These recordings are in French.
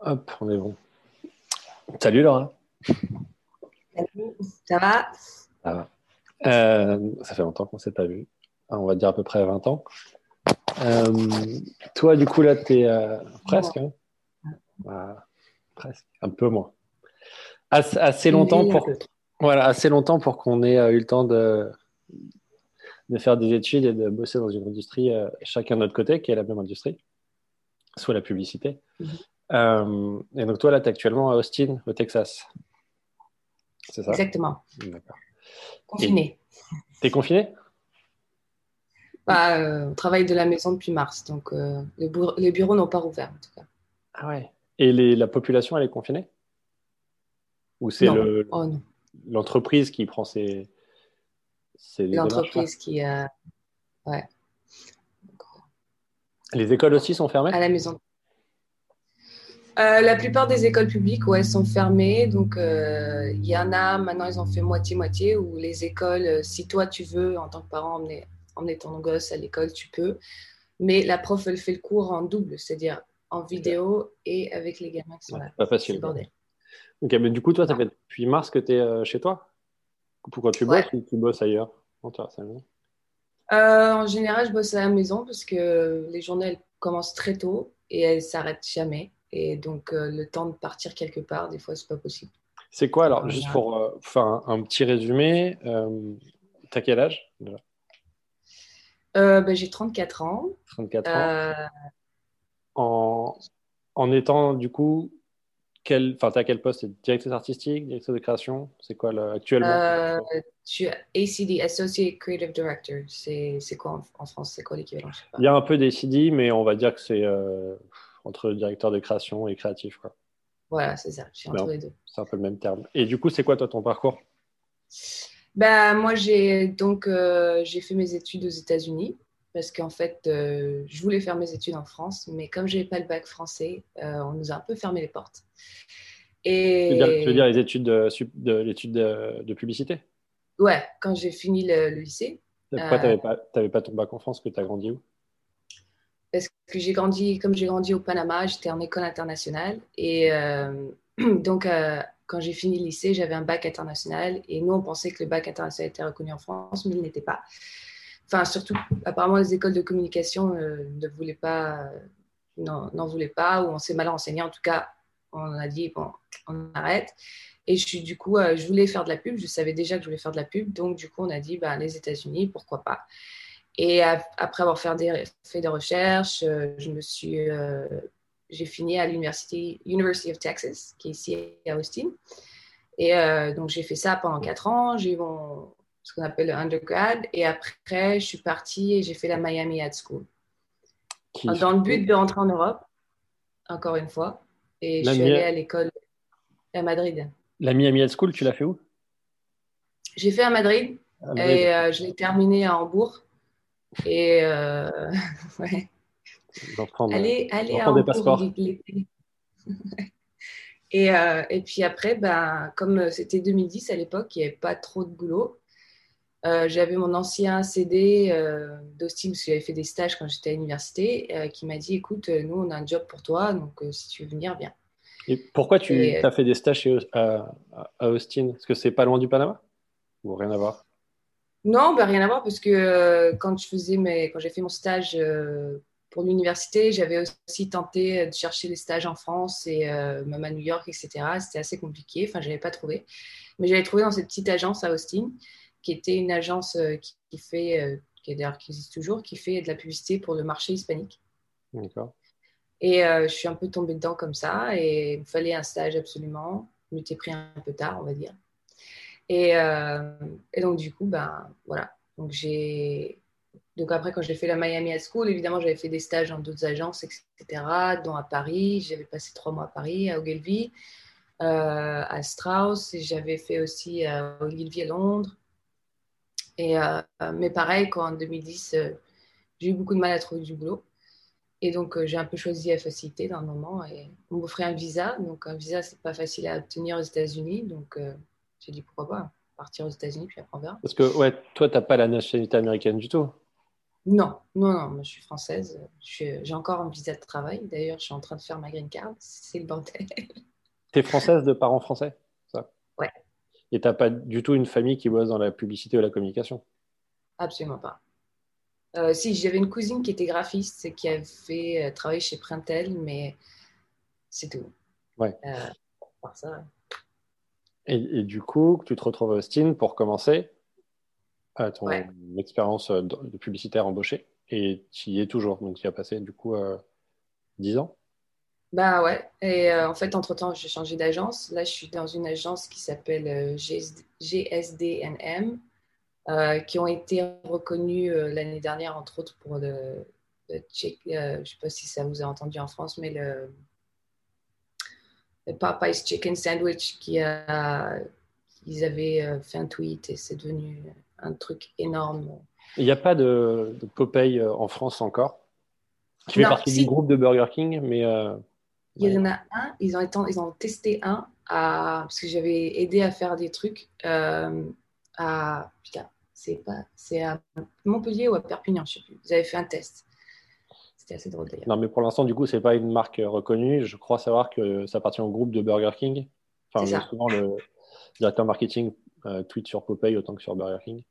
Hop, on est bon. Salut Laura. Salut, ça va? Ça va. Euh, ça fait longtemps qu'on ne s'est pas vu. On va dire à peu près 20 ans. Euh, toi, du coup, là, tu es euh, presque. Hein? Voilà. presque. Un peu moins. Assez, assez longtemps pour, voilà, assez longtemps pour qu'on ait eu le temps de, de faire des études et de bosser dans une industrie, chacun de notre côté, qui est la même industrie, soit la publicité. Mhm. Euh, et donc, toi, là, tu es actuellement à Austin, au Texas. C'est ça? Exactement. D'accord. Confiné. Tu es confiné? Bah, euh, On travaille de la maison depuis mars, donc euh, les, bureaux n'ont pas rouvert en tout cas. Ah ouais. Et les, la population, elle est confinée? Ou c'est oh, l'entreprise qui prend ses. L'entreprise qui. ouais. Les écoles aussi sont fermées À la maison. Euh, la plupart des écoles publiques, ouais, sont fermées. Donc, euh, il y en a, maintenant, ils ont fait moitié-moitié, où les écoles, euh, si toi, tu veux, en tant que parent, emmener, emmener ton gosse à l'école, tu peux. Mais la prof, elle fait le cours en double, c'est-à-dire en vidéo et avec les gamins qui sont là. Pas facile. Ok, mais du coup, toi, ça fait depuis mars que tu es chez toi? Pourquoi tu bosses ou tu bosses ailleurs En général, je bosse à la maison parce que les journées, elles commencent très tôt et elles s'arrêtent jamais. Et donc, euh, le temps de partir quelque part, des fois, c'est pas possible. C'est quoi alors, juste pour euh, faire un, petit résumé, euh, tu as quel âge ben, J'ai 34 ans. 34 ans. En, en, étant du coup, quel, enfin, tu as quel poste? Directrice artistique, directrice de création? C'est quoi là, actuellement? Je suis ACD, Associate Creative Director. C'est quoi en, France? C'est quoi l'équivalent? Il y a un peu d'ACD, mais on va dire que c'est entre directeur de création et créatif. Quoi. Voilà, c'est ça. C'est un peu le même terme. Et du coup, c'est quoi toi ton parcours? Bah, Moi, j'ai donc euh, j'ai fait mes études aux États-Unis parce qu'en fait, euh, je voulais faire mes études en France, mais comme je n'avais pas le bac français, euh, on nous a un peu fermé les portes. Et... Tu, veux dire, les études de, de l'étude de, publicité? Ouais, quand j'ai fini le, lycée. Pourquoi tu n'avais pas, pas, ton bac en France? Que tu as grandi où? Parce que j'ai grandi, comme j'ai grandi au Panama, j'étais en école internationale. Et euh, donc, euh, quand j'ai fini le lycée, j'avais un bac international. Et nous, on pensait que le bac international était reconnu en France, mais il n'était pas. Enfin, surtout, apparemment, les écoles de communication euh, ne voulaient pas, n'en voulaient pas, ou on s'est mal renseigné. En tout cas, on a dit, bon, on arrête. Et je suis, du coup, je voulais faire de la pub. Je savais déjà que je voulais faire de la pub. Donc, du coup, on a dit, bah, les États-Unis, pourquoi pas. Et après avoir fait des, fait des recherches, euh, je me suis, euh, j'ai fini à l'université University of Texas, qui est ici à Austin. Et euh, donc j'ai fait ça pendant quatre ans. Ce qu'on appelle le undergrad. Et après, je suis partie et j'ai fait la Miami Ad School. dans le but de rentrer en Europe, encore une fois. Et je suis allée à l'école à Madrid. La Miami Ad School, tu l'as fait où? J'ai fait à Madrid, et je l'ai terminée à Hambourg. Et euh, ouais. allez, allez à et, euh, et puis après, ben, comme c'était 2010 à l'époque, il n'y avait pas trop de boulot. Euh, j'avais mon ancien CD euh, d'Austin, parce que j'avais fait des stages quand j'étais à l'université, euh, qui m'a dit écoute, nous, on a un job pour toi, donc si tu veux venir, viens. Et pourquoi tu as fait des stages à, à, Austin? Parce que c'est pas loin du Panama? Ou rien à voir? Non, bah, rien à voir parce que quand je faisais mes, quand j'ai fait mon stage pour l'université, j'avais aussi tenté de chercher les stages en France et euh, même à New York, etc. C'était assez compliqué. Enfin, je n'avais pas trouvé, mais j'avais trouvé dans cette petite agence à Austin, qui était une agence qui, fait, qui d'ailleurs qui existe toujours, qui fait de la publicité pour le marché hispanique. D'accord. Et je suis un peu tombée dedans comme ça et il me fallait un stage absolument. Je m'étais pris un peu tard, on va dire. Euh, et, donc, du coup, ben, voilà. Donc, j'ai. Donc, après, quand j'ai fait la Miami High School, évidemment, j'avais fait des stages dans d'autres agences, etc., dont à Paris. J'avais passé trois mois à Paris, à Ogilvy, euh, à Strauss, et j'avais fait aussi à Ogilvy à Londres. Et, euh, mais pareil, quand en 2010, j'ai eu beaucoup de mal à trouver du boulot. Et donc, j'ai un peu choisi la facilité dans un moment. Et on m'offrait un visa. Donc, un visa, c'est pas facile à obtenir aux États-Unis. Donc, j'ai dit pourquoi pas partir aux États-Unis puis après on verra. Parce que ouais, toi, tu n'as pas la nationalité américaine du tout. Non, non, non, moi, je suis française. J'ai encore un visa de travail. D'ailleurs, je suis en train de faire ma green card. C'est le bordel. Tu es française de parents français? Et tu n'as pas du tout une famille qui bosse dans la publicité ou la communication Absolument pas. Euh, si, j'avais une cousine qui était graphiste et qui avait fait euh, travailler chez Printel, mais c'est tout. Ouais. Euh, ça. Et, du coup, tu te retrouves à Austin pour commencer à ton expérience de publicitaire embauché et tu y es toujours. Donc, tu as passé du coup 10 ans Bah ouais. Et en fait, entre-temps, j'ai changé d'agence. Là, je suis dans une agence qui s'appelle GSDNM. Euh, qui ont été reconnus euh, l'année dernière, entre autres pour le, euh, je ne sais pas si ça vous a entendu en France, mais le, Popeye's Chicken Sandwich qui a, ils avaient fait un tweet et c'est devenu un truc énorme. Il n'y a pas de, de, Popeye en France encore? Qui fait partie du groupe de Burger King, mais. Il y en a un, ils ont, ils ont testé un à, parce que j'avais aidé à faire des trucs à. Putain, c'est pas, c'est à Montpellier ou à Perpignan, je sais plus. Vous avez fait un test. C'était assez drôle d'ailleurs. Non, mais pour l'instant, du coup, c'est pas une marque reconnue. Je crois savoir que ça appartient au groupe de Burger King. Enfin, souvent le directeur marketing euh, tweet sur Popeye autant que sur Burger King.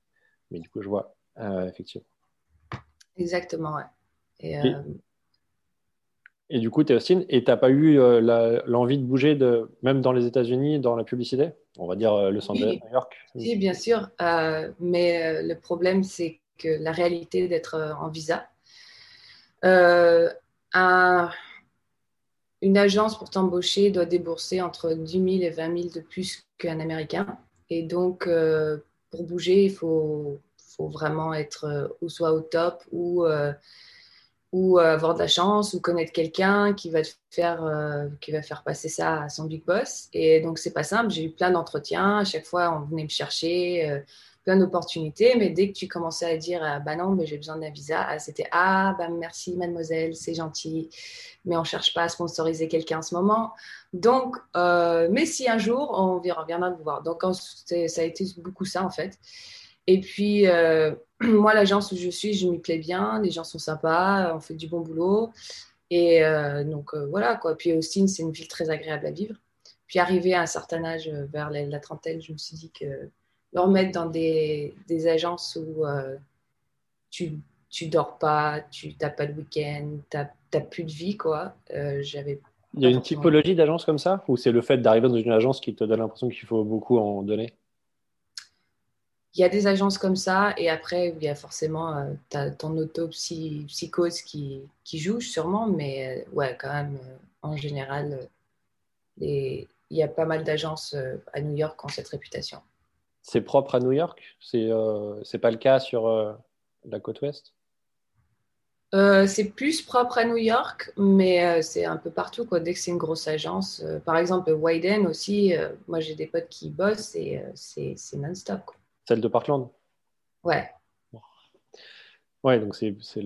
Mais du coup, je vois euh, effectivement. Exactement, ouais. Et, euh, et du coup, tu es Austin et tu n'as pas eu euh, l'envie de bouger, de, même dans les États-Unis, dans la publicité? On va dire euh, Los Angeles, New York Oui, bien sûr. Euh, mais le problème, c'est que la réalité d'être en visa. Un, une agence pour t'embaucher doit débourser entre 10 000 et 20 000 de plus qu'un Américain. Et donc, pour bouger, il faut, faut vraiment être ou soit au top ou ou euh, avoir de la chance ou connaître quelqu'un qui va te faire euh, qui va faire passer ça à son big boss. Et donc c'est pas simple. J'ai eu plein d'entretiens. À chaque fois on venait me chercher euh, plein d'opportunités. Mais dès que tu commençais à dire bah non mais j'ai besoin d'un visa ah, c'était ah bah merci mademoiselle c'est gentil. Mais on cherche pas à sponsoriser quelqu'un en ce moment. Donc mais si un jour on reviendra vous voir. Donc ça a été beaucoup ça en fait et puis, euh, moi, l'agence où je suis, je m'y plais bien. Les gens sont sympas, on fait du bon boulot. Et euh, donc, euh, voilà, quoi. Puis Austin, c'est une ville très agréable à vivre. Puis, arrivé à un certain âge, vers la, trentaine, je me suis dit que me remettre dans des, des agences où tu, tu dors pas, tu n'as pas de week-end, tu n'as plus de vie, quoi. J'avais il y a une typologie d'agence comme ça? Ou c'est le fait d'arriver dans une agence qui te donne l'impression qu'il faut beaucoup en donner? Il y a des agences comme ça, et après, il y a forcément euh, as ton autopsychose qui, qui joue, sûrement, mais euh, ouais, quand même, euh, en général, il y a pas mal d'agences à New York qui ont cette réputation. C'est propre à New York? C'est n'est pas le cas sur la côte ouest? C'est plus propre à New York, mais c'est un peu partout. Quoi. Dès que c'est une grosse agence, par exemple, Wyden aussi, moi j'ai des potes qui bossent et c'est non-stop. Celle de Parkland Ouais. Ouais, donc c'est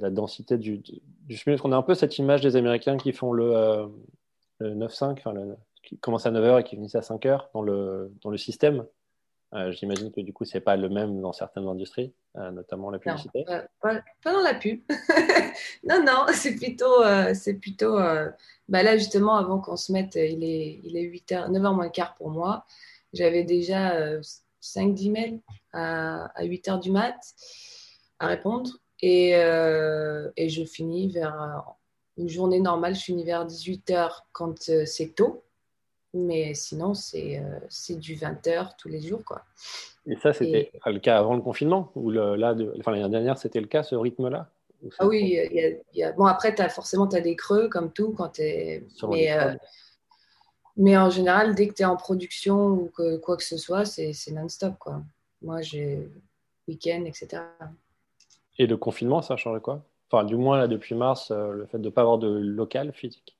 la densité du, du, chemin. On a un peu cette image des Américains qui font le, euh, 9-5, enfin, qui commencent à 9h et qui finissent à 5h dans le, dans le système. Euh, j'imagine que du coup, c'est pas le même dans certaines industries, euh, notamment la publicité. Non, pas, dans la pub. non, non, c'est plutôt. Euh, c'est plutôt bah là, justement, avant qu'on se mette, il est, il est 8h, 9h moins le quart pour moi. J'avais déjà 5-10 mails à, 8 heures du mat à répondre. Et, euh, et, je finis vers une journée normale, je finis vers 18 heures quand euh, c'est tôt. Mais sinon, c'est euh, du 20 heures tous les jours. Quoi. Et ça, c'était le cas avant le confinement Ou là, de, enfin, l'année dernière, c'était le cas, ce rythme-là? Ah oui, y a, bon, après, as, forcément, tu as des creux comme tout quand tu es. Mais, mais en général, dès que tu es en production ou que, quoi que ce soit, c'est non-stop. Quoi. Moi, j'ai week-end, etc. Et le confinement, ça a changé quoi? Enfin, du moins, là, depuis mars, euh, le fait de ne pas avoir de local physique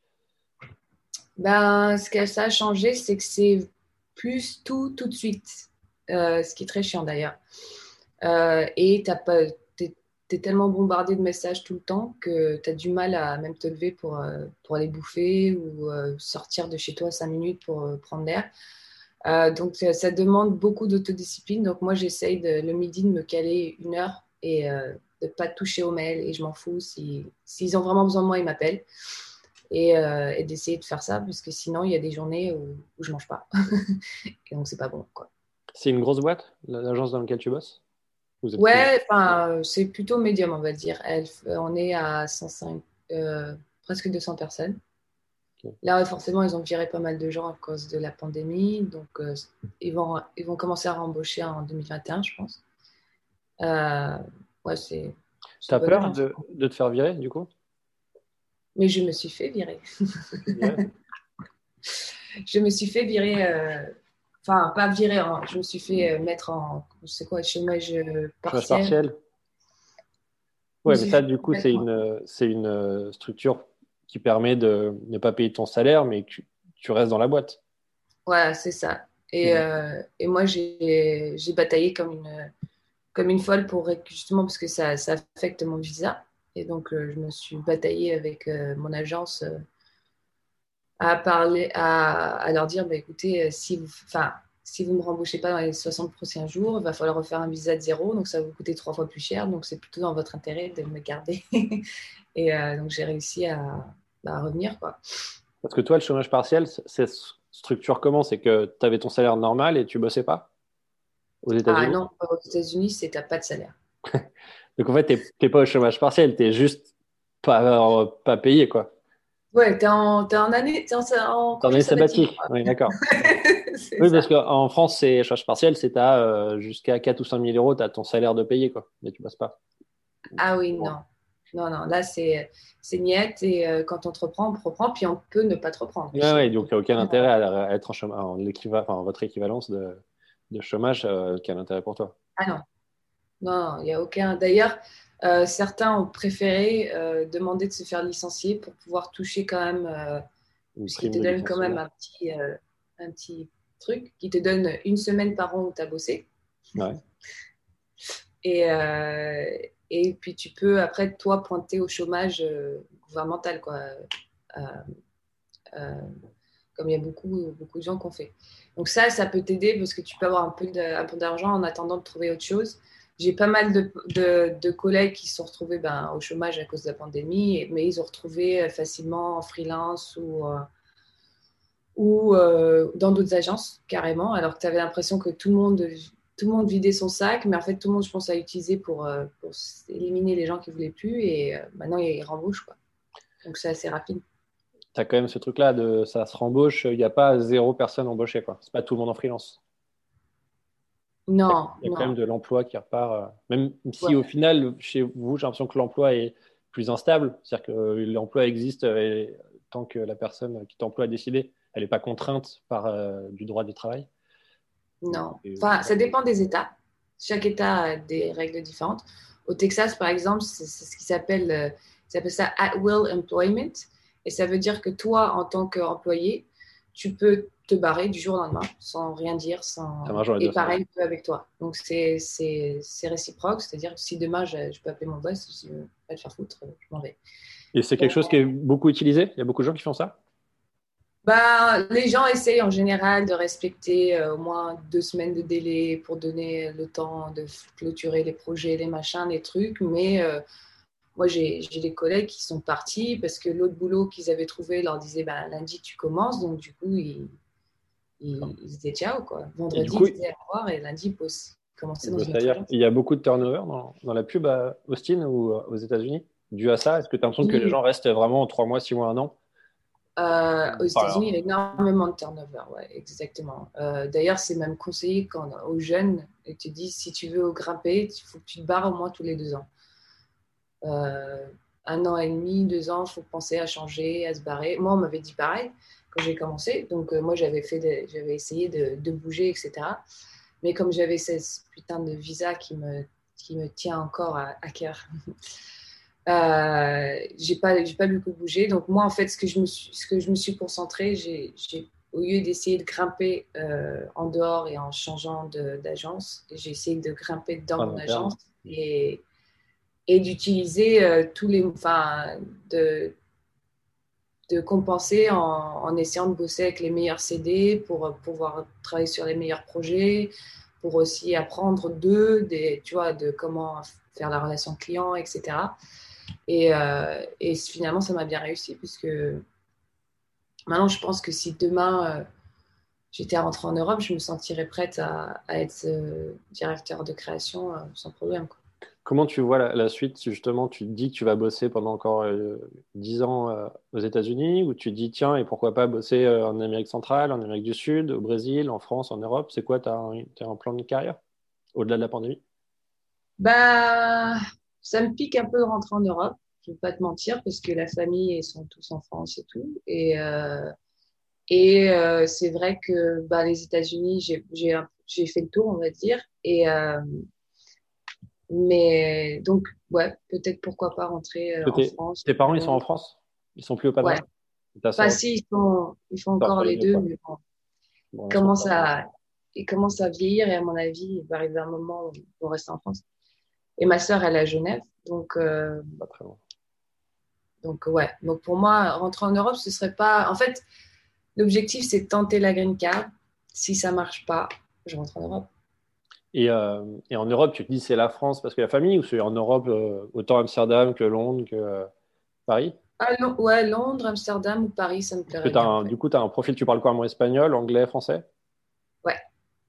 ben, Ce que ça a changé, c'est que c'est plus tout, tout de suite. Euh, ce qui est très chiant d'ailleurs. Euh, et tu pas tu es tellement bombardé de messages tout le temps que tu as du mal à même te lever pour, euh, pour aller bouffer ou euh, sortir de chez toi cinq minutes pour euh, prendre l'air. donc, ça demande beaucoup d'autodiscipline. Donc, moi, j'essaye le midi de me caler une heure et de pas toucher aux mails et je m'en fous. S'ils si, ont vraiment besoin de moi, ils m'appellent. Et, euh, d'essayer de faire ça, parce que sinon, il y a des journées où, où je mange pas. et donc, c'est pas bon. C'est une grosse boîte, l'agence dans laquelle tu bosses? Ouais, enfin, c'est plutôt médium, on va dire. Elle, on est à 105, euh, presque 200 personnes. Là, forcément, ils ont viré pas mal de gens à cause de la pandémie. Donc, euh, ils, vont, ils vont commencer à rembaucher en 2021, je pense. Euh, ouais, c'est. T'as peur de, de, te faire virer, du coup? Mais je me suis fait virer. je me suis fait virer. Euh, enfin, pas virer, hein. je me suis fait mettre en. C'est quoi, chômage partiel. Chômage partiel. Ouais, mais ça, du coup, c'est une, c'est une structure qui permet de ne pas payer ton salaire, mais que tu restes dans la boîte. Ouais, c'est ça. Et, euh, et moi, j'ai bataillé comme une, comme une folle pour justement parce que ça, ça affecte mon visa. Et donc, euh, je me suis bataillée avec euh, mon agence à parler, à, à, leur dire bah, écoutez, si vous, si vous ne me rembauchez pas dans les 60 prochains jours, il va falloir refaire un visa de zéro. Donc, ça va vous coûter trois fois plus cher. Donc, c'est plutôt dans votre intérêt de me garder. Et euh, donc, j'ai réussi à, bah, revenir. Quoi. Parce que toi, le chômage partiel, c'est structure comment? C'est que tu avais ton salaire normal et tu bossais pas? Aux États-Unis? Ah non, aux États-Unis, c'est tu n'as pas de salaire. donc, en fait, tu n'es pas au chômage partiel, tu es juste pas, pas payé. quoi. Ouais, tu es, en, en année, es en, en, année sabbatique. Oui, d'accord. oui, parce qu'en France, c'est chômage partiel, c'est à euh, jusqu'à 4 ou 5 000 euros, tu as ton salaire de payer, quoi. Mais tu passes pas. Ah oui, non. Non, non, là, c'est niette et euh, quand on te reprend, on te reprend, puis on peut ne pas te reprendre. Oui, ouais, donc il n'y a aucun intérêt à, être en chômage, en, votre équivalence de, de chômage, euh, quel intérêt pour toi? Ah non, non, il n'y a aucun. D'ailleurs, euh, certains ont préféré demander de se faire licencier pour pouvoir toucher quand même, parce qu'ils te donnent quand même un petit, un petit truc, qui te donne une semaine par an où tu as bossé. Ouais. Et, et puis tu peux après toi pointer au chômage euh, gouvernemental quoi euh, euh, comme il y a beaucoup beaucoup de gens qui ont fait donc ça ça peut t'aider parce que tu peux avoir un peu d'argent en attendant de trouver autre chose j'ai pas mal de, collègues qui se sont retrouvés ben, au chômage à cause de la pandémie mais ils ont retrouvé facilement en freelance ou ou dans d'autres agences carrément alors que tu avais l'impression que tout le monde tout le monde vidait son sac, mais en fait, tout le monde, je pense, a utilisé pour, euh, éliminer les gens qui ne voulaient plus. Et euh, maintenant, il rembauche. Quoi. Donc, c'est assez rapide. Tu as quand même ce truc-là de ça se rembauche, il n'y a pas zéro personne embauchée. Ce n'est pas tout le monde en freelance. Non. Il y a, quand même de l'emploi qui repart. Euh, même si au final, chez vous, j'ai l'impression que l'emploi est plus instable. C'est-à-dire que l'emploi existe tant que la personne qui t'emploie a décidé. Elle n'est pas contrainte par du droit du travail. Non. Enfin, ça dépend des États. Chaque État a des règles différentes. Au Texas, par exemple, c'est ce qui s'appelle euh, ça at will employment. Et ça veut dire que toi, en tant qu'employé, tu peux te barrer du jour au lendemain sans rien dire. Sans... Et pareil avec toi. Donc, c'est réciproque. C'est-à-dire que si demain, je, peux appeler mon boss, je veux pas te faire foutre, je m'en vais. Et c'est quelque chose qui est beaucoup utilisé? Il y a beaucoup de gens qui font ça? Bah, les gens essayent en général de respecter euh, au moins deux semaines de délai pour donner le temps de clôturer les projets, les machins, les trucs. Mais euh, moi, j'ai des collègues qui sont partis parce que l'autre boulot qu'ils avaient trouvé leur disait bah, lundi, tu commences. Donc, du coup, ils, ils, disaient ciao. Quoi. Vendredi, ils disaient au revoir et lundi, ils commencer dans une Il y a beaucoup de turnover dans, dans la pub à Austin ou aux États-Unis? Dû à ça Est-ce que tu as l'impression que les gens restent vraiment trois mois, six mois, un an? Euh, aux États-Unis, il y a énormément de turnover, ouais, exactement. Euh, d'ailleurs, c'est même conseillé quand, aux jeunes, ils te disent si tu veux grimper, il faut que tu te barres au moins tous les deux ans. Euh, un an et demi, deux ans, il faut penser à changer, à se barrer. Moi, on m'avait dit pareil quand j'ai commencé. Donc, moi, j'avais, fait j'avais essayé de, de, bouger, etc. Mais comme j'avais ce putain de visa qui me, qui me tient encore à, à cœur. Euh, j'ai pas, j'ai pas beaucoup bougé. Donc moi, en fait, ce que je me suis, ce que je me suis concentrée, j'ai, au lieu d'essayer de grimper euh, en dehors et en changeant d'agence, j'ai essayé de grimper dans ah, mon agence et, et d'utiliser euh, tous les, enfin, de, de compenser en, essayant de bosser avec les meilleurs CD pour pouvoir travailler sur les meilleurs projets, pour aussi apprendre d'eux, des, tu vois, de comment faire la relation client, etc. Et, et finalement, ça m'a bien réussi puisque maintenant, je pense que si demain j'étais à rentrer en Europe, je me sentirais prête à, être directeur de création sans problème. Comment tu vois la, suite Justement, tu dis que tu vas bosser pendant encore 10 euh, ans euh, aux États-Unis ou tu te dis, tiens, et pourquoi pas bosser euh, en Amérique centrale, en Amérique du Sud, au Brésil, en France, en Europe? C'est quoi, tu as, un plan de carrière au-delà de la pandémie? Bah, Ça me pique un peu de rentrer en Europe, je ne vais pas te mentir, parce que la famille, ils sont tous en France et tout. Et, et c'est vrai que bah, les États-Unis, j'ai fait le tour, on va dire. Et mais donc, ouais, peut-être pourquoi pas rentrer euh, en France. Tes parents, ils sont en France? Ils sont plus au Panama ouais. Enfin, si, ils font, ils font encore les deux, mais bon. ils, commencent à, ils commencent à vieillir et à mon avis, il va arriver un moment où ils vont rester en France. Et ma sœur, elle est à Genève, donc. Euh, pas très bon. Donc, ouais. Donc, pour moi, rentrer en Europe, ce serait pas. En fait, l'objectif, c'est de tenter la green card. Si ça marche pas, je rentre en Europe. Euh, et, en Europe, tu te dis c'est la France parce que la famille ou c'est en Europe euh, autant Amsterdam que Londres que euh, Paris? Ah, Ouais, Londres, Amsterdam ou Paris, ça me plairait. du coup, tu as un profil, tu parles quoi en espagnol, anglais, français? Ouais,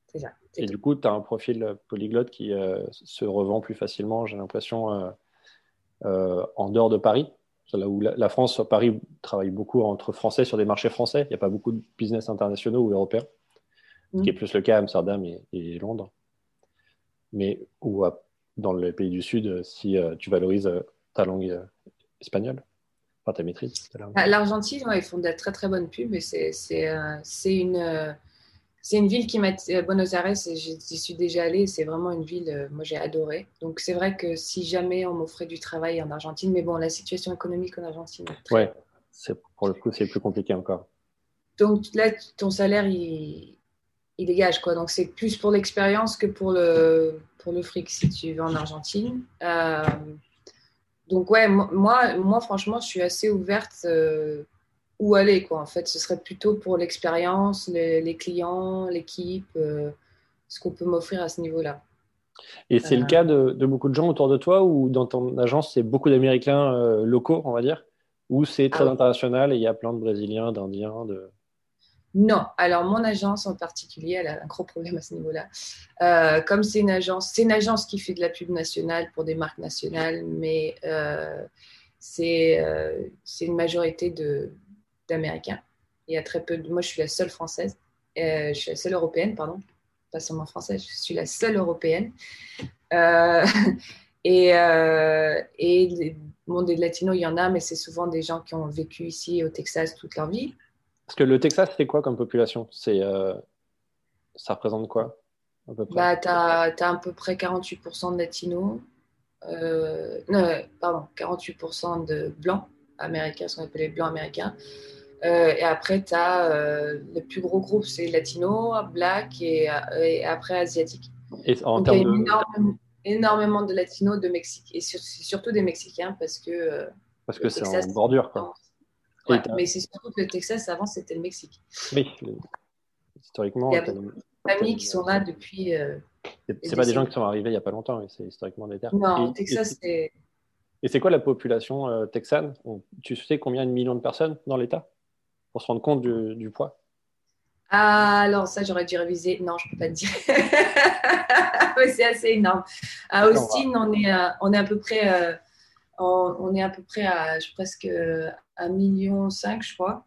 c'est ça. Et du coup, tu as un profil polyglotte qui se revend plus facilement, j'ai l'impression, en dehors de Paris. Là où la, France, Paris travaille beaucoup entre Français sur des marchés français. Il n'y a pas beaucoup de business internationaux ou européens, ce qui est mm. plus le cas à Amsterdam et Londres mais ou dans les pays du Sud euh, si euh, tu valorises euh, ta langue espagnole, enfin ta maîtrise. Bah, L'Argentine, ils font de très très bonnes pubs et c'est une. C'est une ville qui m'a. Buenos Aires, j'y suis déjà allée, c'est vraiment une ville, moi j'ai adoré. Donc c'est vrai que si jamais on m'offrait du travail en Argentine, mais bon, la situation économique en Argentine. Très... Ouais, pour le coup, c'est plus compliqué encore. Donc là, ton salaire, il, il dégage quoi. Donc c'est plus pour l'expérience que pour le pour le fric si tu vas en Argentine. Euh, donc ouais, moi moi franchement je suis assez ouverte euh, où aller quoi. En fait, ce serait plutôt pour l'expérience, les, clients, l'équipe, euh, ce qu'on peut m'offrir à ce niveau-là. Et c'est le cas de, de, beaucoup de gens autour de toi ou dans ton agence c'est beaucoup d'Américains locaux on va dire ou c'est très ah international et il y a plein de Brésiliens, d'Indiens, de non, alors mon agence en particulier, elle a un gros problème à ce niveau-là. Euh, comme c'est une agence, c'est une agence qui fait de la pub nationale pour des marques nationales, mais euh, euh, c'est une majorité d'Américains. Il y a très peu de. Moi, je suis la seule française, je suis la seule européenne, pardon, pas seulement française, je suis la seule européenne. et, et le monde des latinos, il y en a, mais c'est souvent des gens qui ont vécu ici au Texas toute leur vie. Parce que le Texas, c'est quoi comme population? C'est, euh, Ça représente quoi bah, Tu as, à peu près 48% de latinos, euh, non, pardon, 48% de blancs américains, ce qu'on appelle les blancs américains. Euh, et après, tu as le plus gros groupe, c'est latino, black et, après asiatique. Et en termes il y a énormément, de latinos, de Mexique, et surtout des Mexicains parce que. parce que c'est en bordure, quoi mais c'est surtout que le Texas, avant, c'était le Mexique. Oui, historiquement. Il y a des familles qui sont là depuis. Euh, c'est pas des gens qui sont arrivés il n'y a pas longtemps, c'est historiquement des terres. Non, Texas, c'est. Et c'est quoi la population euh, texane? Tu sais combien de millions de personnes dans l'État? Pour se rendre compte du, poids ah, alors ça, j'aurais dû réviser. Non, je ne peux pas te dire. Mais c'est assez énorme. À Austin, on est, à, on est à peu près euh, on, est à peu près à presque un million cinq, je crois.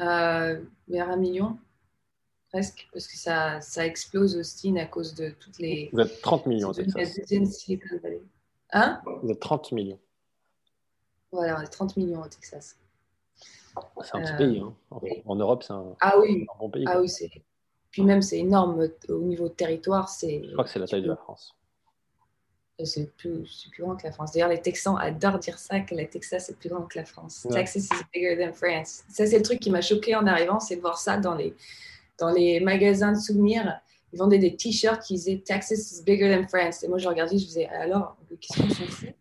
Euh, vers un million, presque, parce que ça, ça explose Austin à cause de toutes les. Vous êtes 30 millions au Texas. Hein? Vous êtes 30 millions. Voilà, on est 30 millions au Texas. C'est un petit pays. Hein. En, Europe, c'est un, ah, oui. bon pays. Ah oui, c'est. Puis même, c'est énorme au niveau de territoire. Je crois que c'est la taille de la France c'est plus, plus, grand que la France. D'ailleurs, les Texans adorent dire ça, que le Texas est plus grand que la France. Texas is bigger than France. Ça, c'est le truc qui m'a choqué en arrivant, c'est de voir ça dans les, dans les magasins de souvenirs. Ils vendaient des t-shirts qui disaient Texas is bigger than France. Et moi, je regardais, je disais, alors, qu'est-ce qu'on s'en fout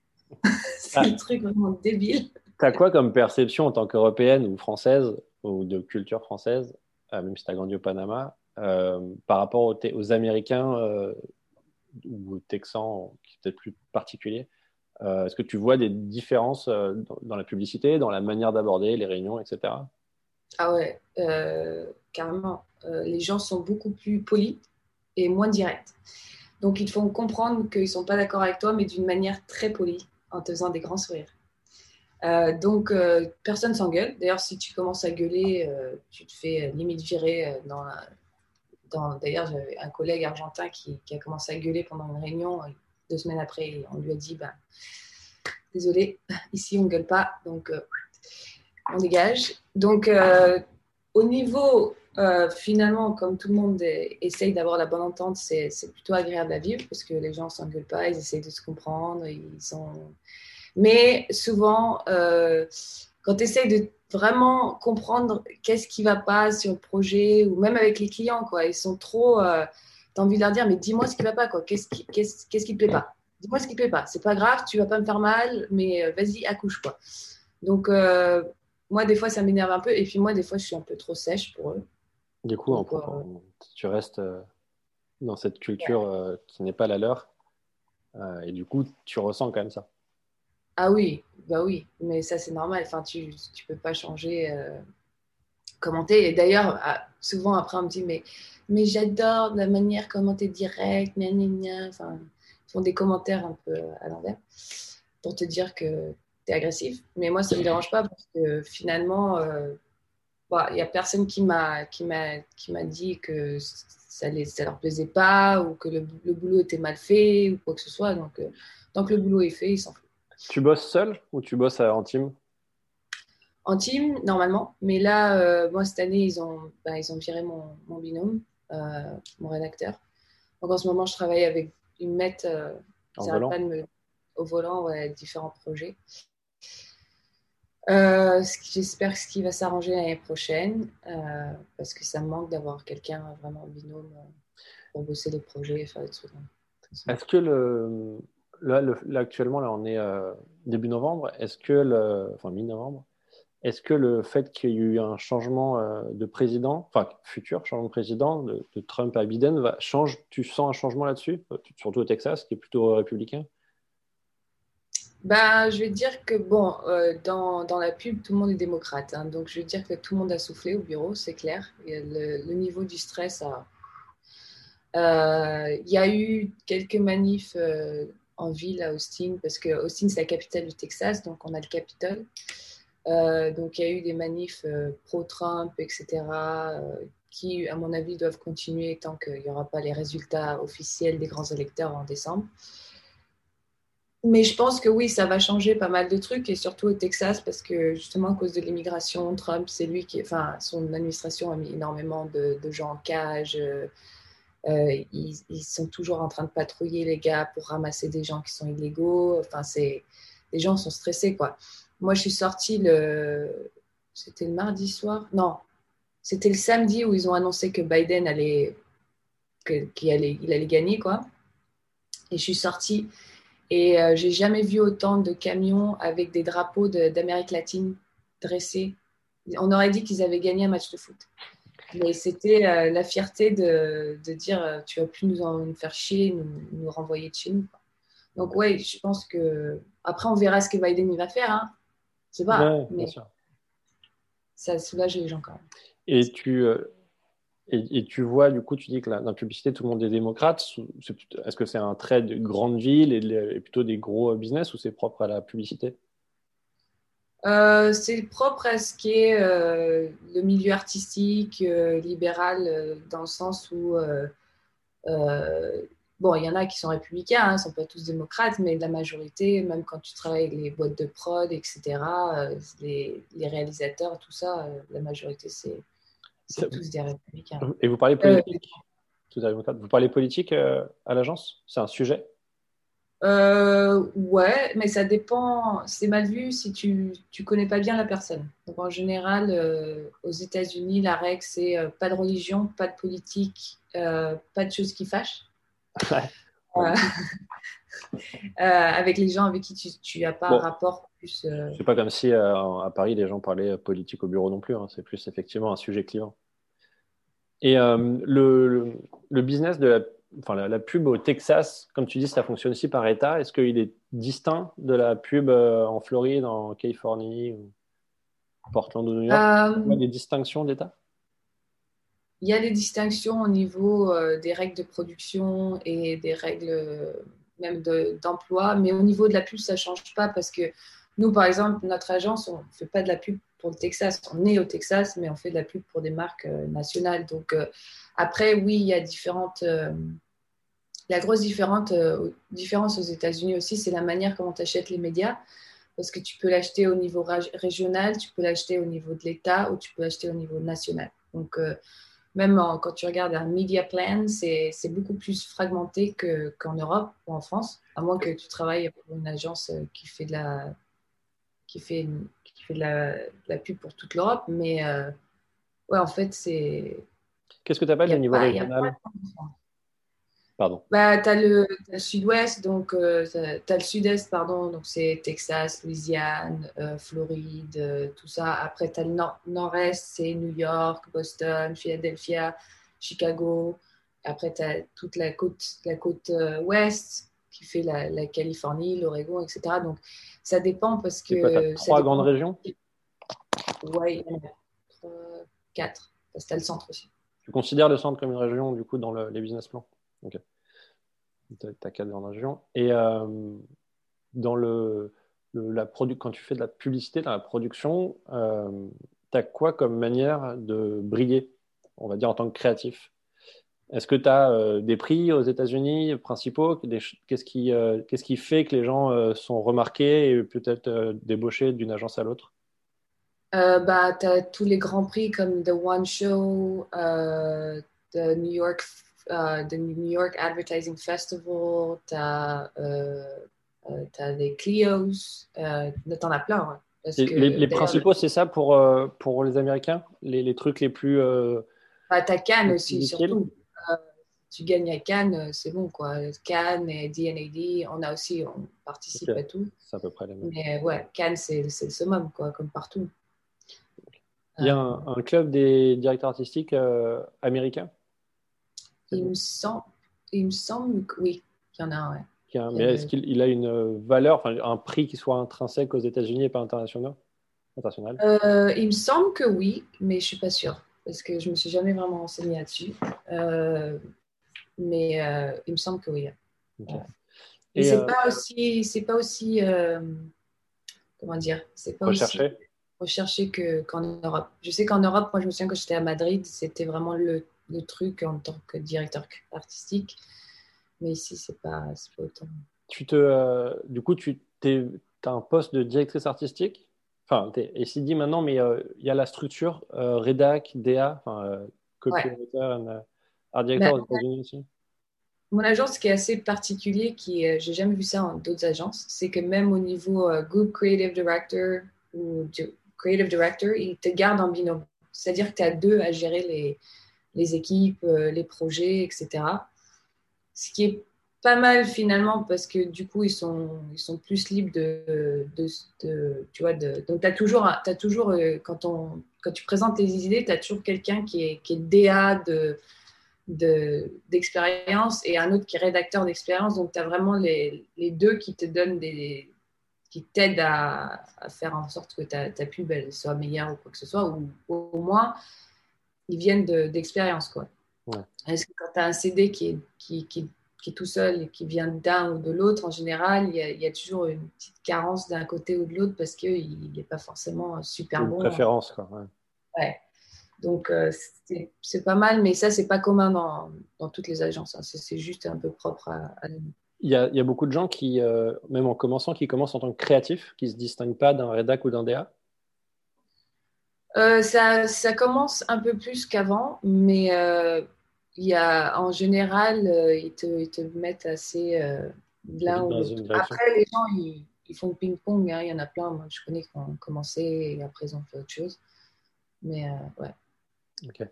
C'est un truc vraiment débile. Tu as quoi comme perception en tant qu'Européenne ou Française, ou de culture française, euh, même si tu as grandi au Panama, euh, par rapport aux, aux Américains euh, ou texan, qui est peut-être plus particulier. Est-ce que tu vois des différences dans, la publicité, dans la manière d'aborder les réunions, etc. Ah ouais, carrément. les gens sont beaucoup plus polis et moins directs. Donc, ils font comprendre qu'ils ne sont pas d'accord avec toi, mais d'une manière très polie, en te faisant des grands sourires. Euh, donc, euh, personne s'engueule. D'ailleurs, si tu commences à gueuler, euh, tu te fais limite virer dans, D'ailleurs, j'avais un collègue argentin qui, a commencé à gueuler pendant une réunion. Deux semaines après, on lui a dit bah, Désolé, ici, on gueule pas. Donc, on dégage. Donc, au niveau euh, finalement, comme tout le monde essaye d'avoir la bonne entente, c'est plutôt agréable à vivre parce que les gens ne s'engueulent pas, ils essayent de se comprendre. Ils sont... Mais souvent, euh, quand tu essayes de vraiment comprendre qu'est-ce qui ne va pas sur le projet ou même avec les clients, quoi, ils sont trop. Euh, tu as envie de leur dire, mais dis-moi ce qui ne va pas, quoi. Qu'est-ce qui ne qu'est-ce, qu'est-ce qui te plaît pas? Dis-moi ce qui ne te plaît pas. C'est pas grave, tu vas pas me faire mal, mais vas-y, accouche, quoi. Donc, moi, des fois, ça m'énerve un peu. Et puis, moi, des fois, je suis un peu trop sèche pour eux. Du coup, tu restes euh, dans cette culture euh, qui n'est pas la leur. Euh, et du coup, tu ressens quand même ça? Ah oui, bah oui, mais ça c'est normal. Enfin, tu ne peux pas changer, commenter. Et d'ailleurs, ah, souvent après on me dit mais, mais j'adore la manière comment tu es direct, gna, gna, Enfin, ils font des commentaires un peu à l'envers pour te dire que tu es agressif. Mais moi, ça ne me dérange pas parce que finalement, il n'y a personne qui m'a dit que ça ne ça leur plaisait pas ou que le, boulot était mal fait ou quoi que ce soit. Donc, euh, tant que le boulot est fait, ils s'en foutent. Tu bosses seul ou tu bosses en team? En team, normalement. Mais là, euh, moi, cette année, ils ont, bah, ils ont viré mon, mon binôme, euh, mon rédacteur. Donc, en ce moment, je travaille avec une mette au volant, ouais, différents projets. Euh, J'espère ce qui va s'arranger l'année prochaine euh, parce que ça me manque d'avoir quelqu'un vraiment binôme euh, pour bosser les projets et faire des trucs. Est-ce que le, là, actuellement, là, on est euh, début novembre. Est-ce que le, enfin mi-novembre, est-ce que le fait qu'il y ait eu un changement de président, enfin futur changement de président de, Trump à Biden, va, change, tu sens un changement là-dessus, surtout au Texas, qui est plutôt républicain? Bah, je vais dire que, bon, euh, dans, la pub, tout le monde est démocrate. Hein. donc, je vais dire que tout le monde a soufflé au bureau, c'est clair. le, niveau du stress a. Euh, il y a eu quelques manifs euh, en ville à Austin, parce que Austin, c'est la capitale du Texas, donc on a le Capitole. Donc, il y a eu des manifs pro-Trump, etc., qui, à mon avis, doivent continuer tant qu'il n'y aura pas les résultats officiels des grands électeurs en décembre. Mais je pense que oui, ça va changer pas mal de trucs, et surtout au Texas, parce que justement, à cause de l'immigration, Trump, c'est lui qui, enfin, son administration a mis énormément de, gens en cage. Euh, euh, ils, sont toujours en train de patrouiller les gars pour ramasser des gens qui sont illégaux. Enfin, c'est, les gens sont stressés, quoi. Moi, je suis sortie le, c'était le mardi soir, non, c'était le samedi où ils ont annoncé que Biden allait, qu'il allait, gagner, quoi. Et je suis sortie et euh, j'ai jamais vu autant de camions avec des drapeaux d'Amérique latine dressés. On aurait dit qu'ils avaient gagné un match de foot. Mais c'était euh, la fierté de, de dire euh, tu vas plus nous, faire chier, nous, renvoyer de chez nous. Donc, ouais, je pense que. Après, on verra ce que Biden va faire. Hein. C'est pas. mais ça soulage les gens quand même. Et tu, et, tu vois, du coup, tu dis que dans la publicité, tout le monde est démocrate. Est-ce que c'est un trait de grande ville et, plutôt des gros business ou c'est propre à la publicité? Euh, c'est propre à ce qui est euh, le milieu artistique, euh, libéral, dans le sens où, bon, il y en a qui sont républicains, hein, ils ne sont pas tous démocrates, mais la majorité, même quand tu travailles avec les boîtes de prod, etc., les, les, réalisateurs, tout ça, la majorité, c'est tous des républicains. Et vous parlez euh, politique Vous parlez politique euh, à l'agence? C'est un sujet? Euh, ouais, mais ça dépend. C'est mal vu si tu ne connais pas bien la personne. Donc en général, aux États-Unis, la règle c'est pas de religion, pas de politique, pas de choses qui fâchent. avec les gens avec qui tu n'as pas un rapport plus. C'est pas comme si à Paris les gens parlaient politique au bureau non plus. Hein. C'est plus effectivement un sujet client. Et euh, le, le, business de la enfin, la, pub au Texas, comme tu dis, ça fonctionne aussi par État. Est-ce qu'il est distinct de la pub euh, en Floride, en Californie, ou Portland ou New York? Il y a des distinctions d'État? Il y a des distinctions au niveau des règles de production et des règles même d'emploi, mais au niveau de la pub, ça ne change pas parce que nous, par exemple, notre agence, on ne fait pas de la pub pour le Texas. On est au Texas, mais on fait de la pub pour des marques euh, nationales. Donc, euh, après, oui, il y a différentes. Euh, la grosse différence aux États-Unis aussi, c'est la manière comment tu achètes les médias. Parce que tu peux l'acheter au niveau régional, tu peux l'acheter au niveau de l'État ou tu peux l'acheter au niveau national. Donc, même quand tu regardes un media plan, c'est beaucoup plus fragmenté qu'en Europe ou en France, à moins que tu travailles pour une agence qui fait de la, qui fait, qui fait de, la, pub pour toute l'Europe. Mais euh, ouais, en fait, c'est. Qu'est-ce que tu appelles le niveau régional? Pardon. Bah, tu as, le, sud-ouest, donc euh, tu as le sud-est, pardon, donc c'est Texas, Louisiane, euh, Floride, tout ça. Après, tu as le nord- est c'est New York, Boston, Philadelphia, Chicago. Après, tu as toute la côte, la côte ouest, qui fait la, Californie, l'Oregon, etc. Donc, ça dépend parce que. trois grandes régions? Oui, quatre. Parce que tu as le centre aussi. Tu considères le centre comme une région, du coup, dans les business plans? Ok. Tu as quatre grandes régions. Et euh, dans le, la quand tu fais de la publicité, dans la production, euh, tu as quoi comme manière de briller, on va dire, en tant que créatif? Est-ce que tu as euh, des prix aux États-Unis principaux? Qu'est-ce qui, euh, qu'est-ce qui, fait que les gens euh, sont remarqués et peut-être débauchés d'une agence à l'autre? Bah, Tu as tous les grands prix comme The One Show, the, New York, the New York Advertising Festival, tu as, as, des Clios, tu en as plein. Hein, les, principaux, c'est ça pour, pour les Américains? Les, les, trucs les plus. Bah, tu as Cannes aussi, surtout tu gagnes à Cannes, euh, c'est bon quoi. Cannes et DNAD, on a aussi, on participe à tout. C'est à peu près la même. Mais ouais, Cannes, c'est le summum quoi, comme partout. Il y a un, euh, club des directeurs artistiques euh, américains? Il me, semble, il me semble que oui, qu'il y en a un. Ouais. mais est-ce qu'il a une valeur, enfin, un prix qui soit intrinsèque aux États-Unis et pas international, international? Il me semble que oui, mais je suis pas sûre parce que je me suis jamais vraiment renseignée là-dessus. Euh, mais euh, il me semble que oui. Et, c'est euh, pas aussi, c'est pas aussi, comment dire, c'est pas recherché. aussi recherché que, qu'en Europe. Je sais qu'en Europe, moi je me souviens quand j'étais à Madrid, c'était vraiment le, le, truc en tant que directeur artistique. Mais ici, c'est pas, pas autant. Tu te, du coup, tu as un poste de directrice artistique? Enfin, et s'il dit maintenant, mais euh, il y a la structure euh, Redac, DA, enfin, euh, copywriter, ouais. art director bah, aux États-Unis aussi. Mon agence, qui est assez particulier, qui j'ai jamais vu ça en d'autres agences, c'est que même au niveau group creative director ou creative director, ils te gardent en binôme. C'est-à-dire que tu as deux à gérer les, les équipes, les projets, etc. Ce qui est pas mal finalement parce que du coup ils sont, ils sont plus libres de, de, tu vois, de, donc as toujours, toujours euh, quand, on, quand tu présentes tes idées, tu as toujours quelqu'un qui est, qui est DA de, d'expérience et un autre qui est rédacteur d'expérience. Donc tu as vraiment les, les, deux qui te donnent des, qui t'aident à, à, faire en sorte que ta, ta pub soit meilleure ou quoi que ce soit, ou, au moins ils viennent d'expérience. quoi. Est-ce que quand tu as un CD qui est, qui, qui qui est tout seul et qui vient d'un ou de l'autre, en général, il y, a, toujours une petite carence d'un côté ou de l'autre parce qu'il n'est pas forcément super bon. Préférence, quoi. Ouais. Donc, euh, c'est pas mal, mais ça, c'est pas commun dans, dans, toutes les agences. Hein. C'est juste un peu propre à, à nous. Il y, a, il y, a, beaucoup de gens qui, euh, même en commençant, qui commencent en tant que créatifs, qui ne se distinguent pas d'un rédac ou d'un DA euh, ça, ça, commence un peu plus qu'avant, mais il y a, en général, euh, ils, te, ils, te, mettent assez euh, ou l'autre. Après, les gens, ils, ils font ping-pong. Hein. Il y en a plein, moi, je connais, qui ont commencé et après, ils ont fait autre chose. Mais euh, ouais. Ok.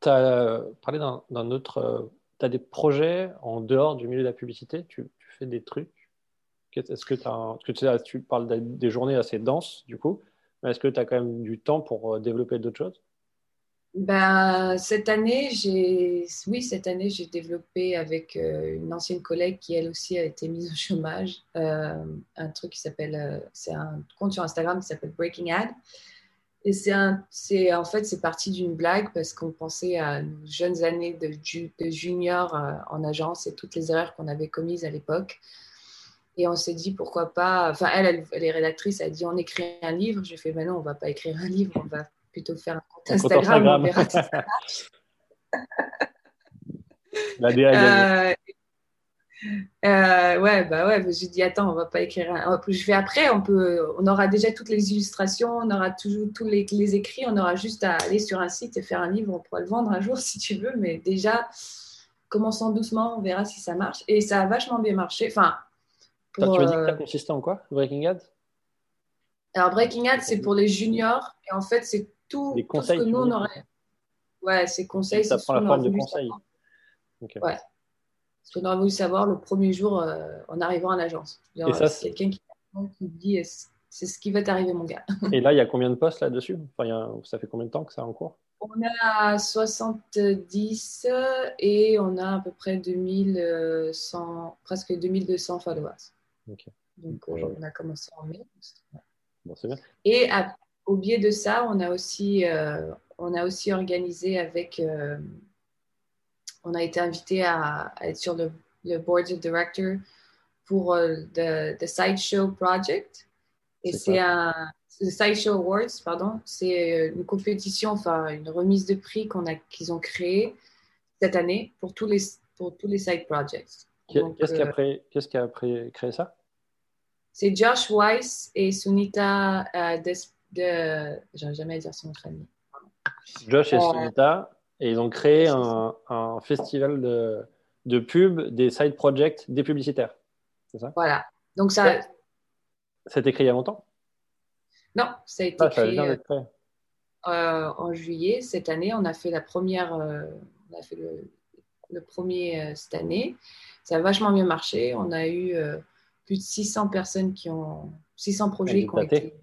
tu as parlé d'un autre. tu as des projets en dehors du milieu de la publicité? Tu, tu fais des trucs? Est-ce que, as, que tu, tu, parles des journées assez denses, du coup, est-ce que tu as quand même du temps pour développer d'autres choses? Ben, cette année, j'ai, oui, cette année, j'ai développé avec euh, une ancienne collègue qui elle aussi a été mise au chômage euh, un truc qui s'appelle, euh, c'est un compte sur Instagram qui s'appelle Breaking Ad. Et c'est c'est en fait c'est parti d'une blague parce qu'on pensait à nos jeunes années de, de junior en agence et toutes les erreurs qu'on avait commises à l'époque. Et on s'est dit pourquoi pas. Enfin, elle, elle, est rédactrice, elle a dit on écrit un livre. J'ai fait ben non, on va pas écrire un livre, on va plutôt faire un compte Instagram, on verra si ça marche. La euh, euh, ouais, bah ouais, j'ai dit attends, on va pas écrire. Un... Je vais après, on peut, on aura déjà toutes les illustrations, on aura toujours tous les, les, écrits, on aura juste à aller sur un site et faire un livre, on pourra le vendre un jour si tu veux, mais déjà, commençons doucement, on verra si ça marche. Et ça a vachement bien marché. Enfin, pour, tu veux dire que ça euh, consistait en quoi, Breaking Ad Alors Breaking Ad, c'est pour les juniors, et en fait, c'est tout, les conseils, ce que nous, on aurait. Ouais, ces conseils. Ça prend la forme de conseils. Ouais. Ce qu'on aurait voulu savoir le premier jour euh, en arrivant à l'agence. Et ça, c'est quelqu'un qui, qui dit c'est ce qui va t'arriver, mon gars. Et là, il y a combien de postes là-dessus enfin, Ça fait combien de temps que ça est en cours? On a 70 et on a à peu près 2100, presque 2200 followers. Donc, euh, on a commencé en mai. Bon, c'est bien. Et à, au biais de ça, on a aussi, euh, on a aussi organisé avec. Euh, on a été invité à, être sur le, board of director pour euh, le the, Sideshow Project. Et c'est un. The Sideshow Awards, pardon. C'est une compétition, enfin une remise de prix qu'on a, qu'ils ont créée cette année pour tous les, pour tous les side projects. Qu'est-ce qui a, qu'est-ce qui a créé ça? C'est Josh Weiss et Sunita Des de. J'arrive jamais à dire son ami. Josh et euh, Sunita, et ils ont créé un, un festival de, de, pub, des side projects, des publicitaires. C'est ça? Voilà. Donc ça. Ça a été créé il y a longtemps? Non, ça a été ah, créé, euh, euh, en juillet cette année. On a fait la première. on a fait le, le premier cette année. Ça a vachement bien marché. On a eu plus de 600 personnes qui ont. 600 projets qui ont été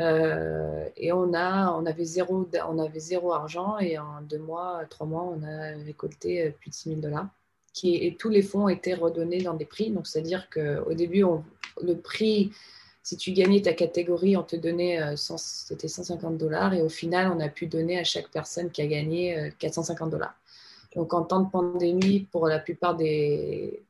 euh, et on, a, on, avait zéro, on avait zéro argent et en deux mois, trois mois, on a récolté euh, plus de 6 000 dollars. Qui, et tous les fonds étaient redonnés dans des prix. Donc, c'est-à-dire qu'au début, le prix, si tu gagnais ta catégorie, on te donnait euh, c'était 150 dollars. Et au final, on a pu donner à chaque personne qui a gagné 450 dollars. Donc, en temps de pandémie, pour la plupart des,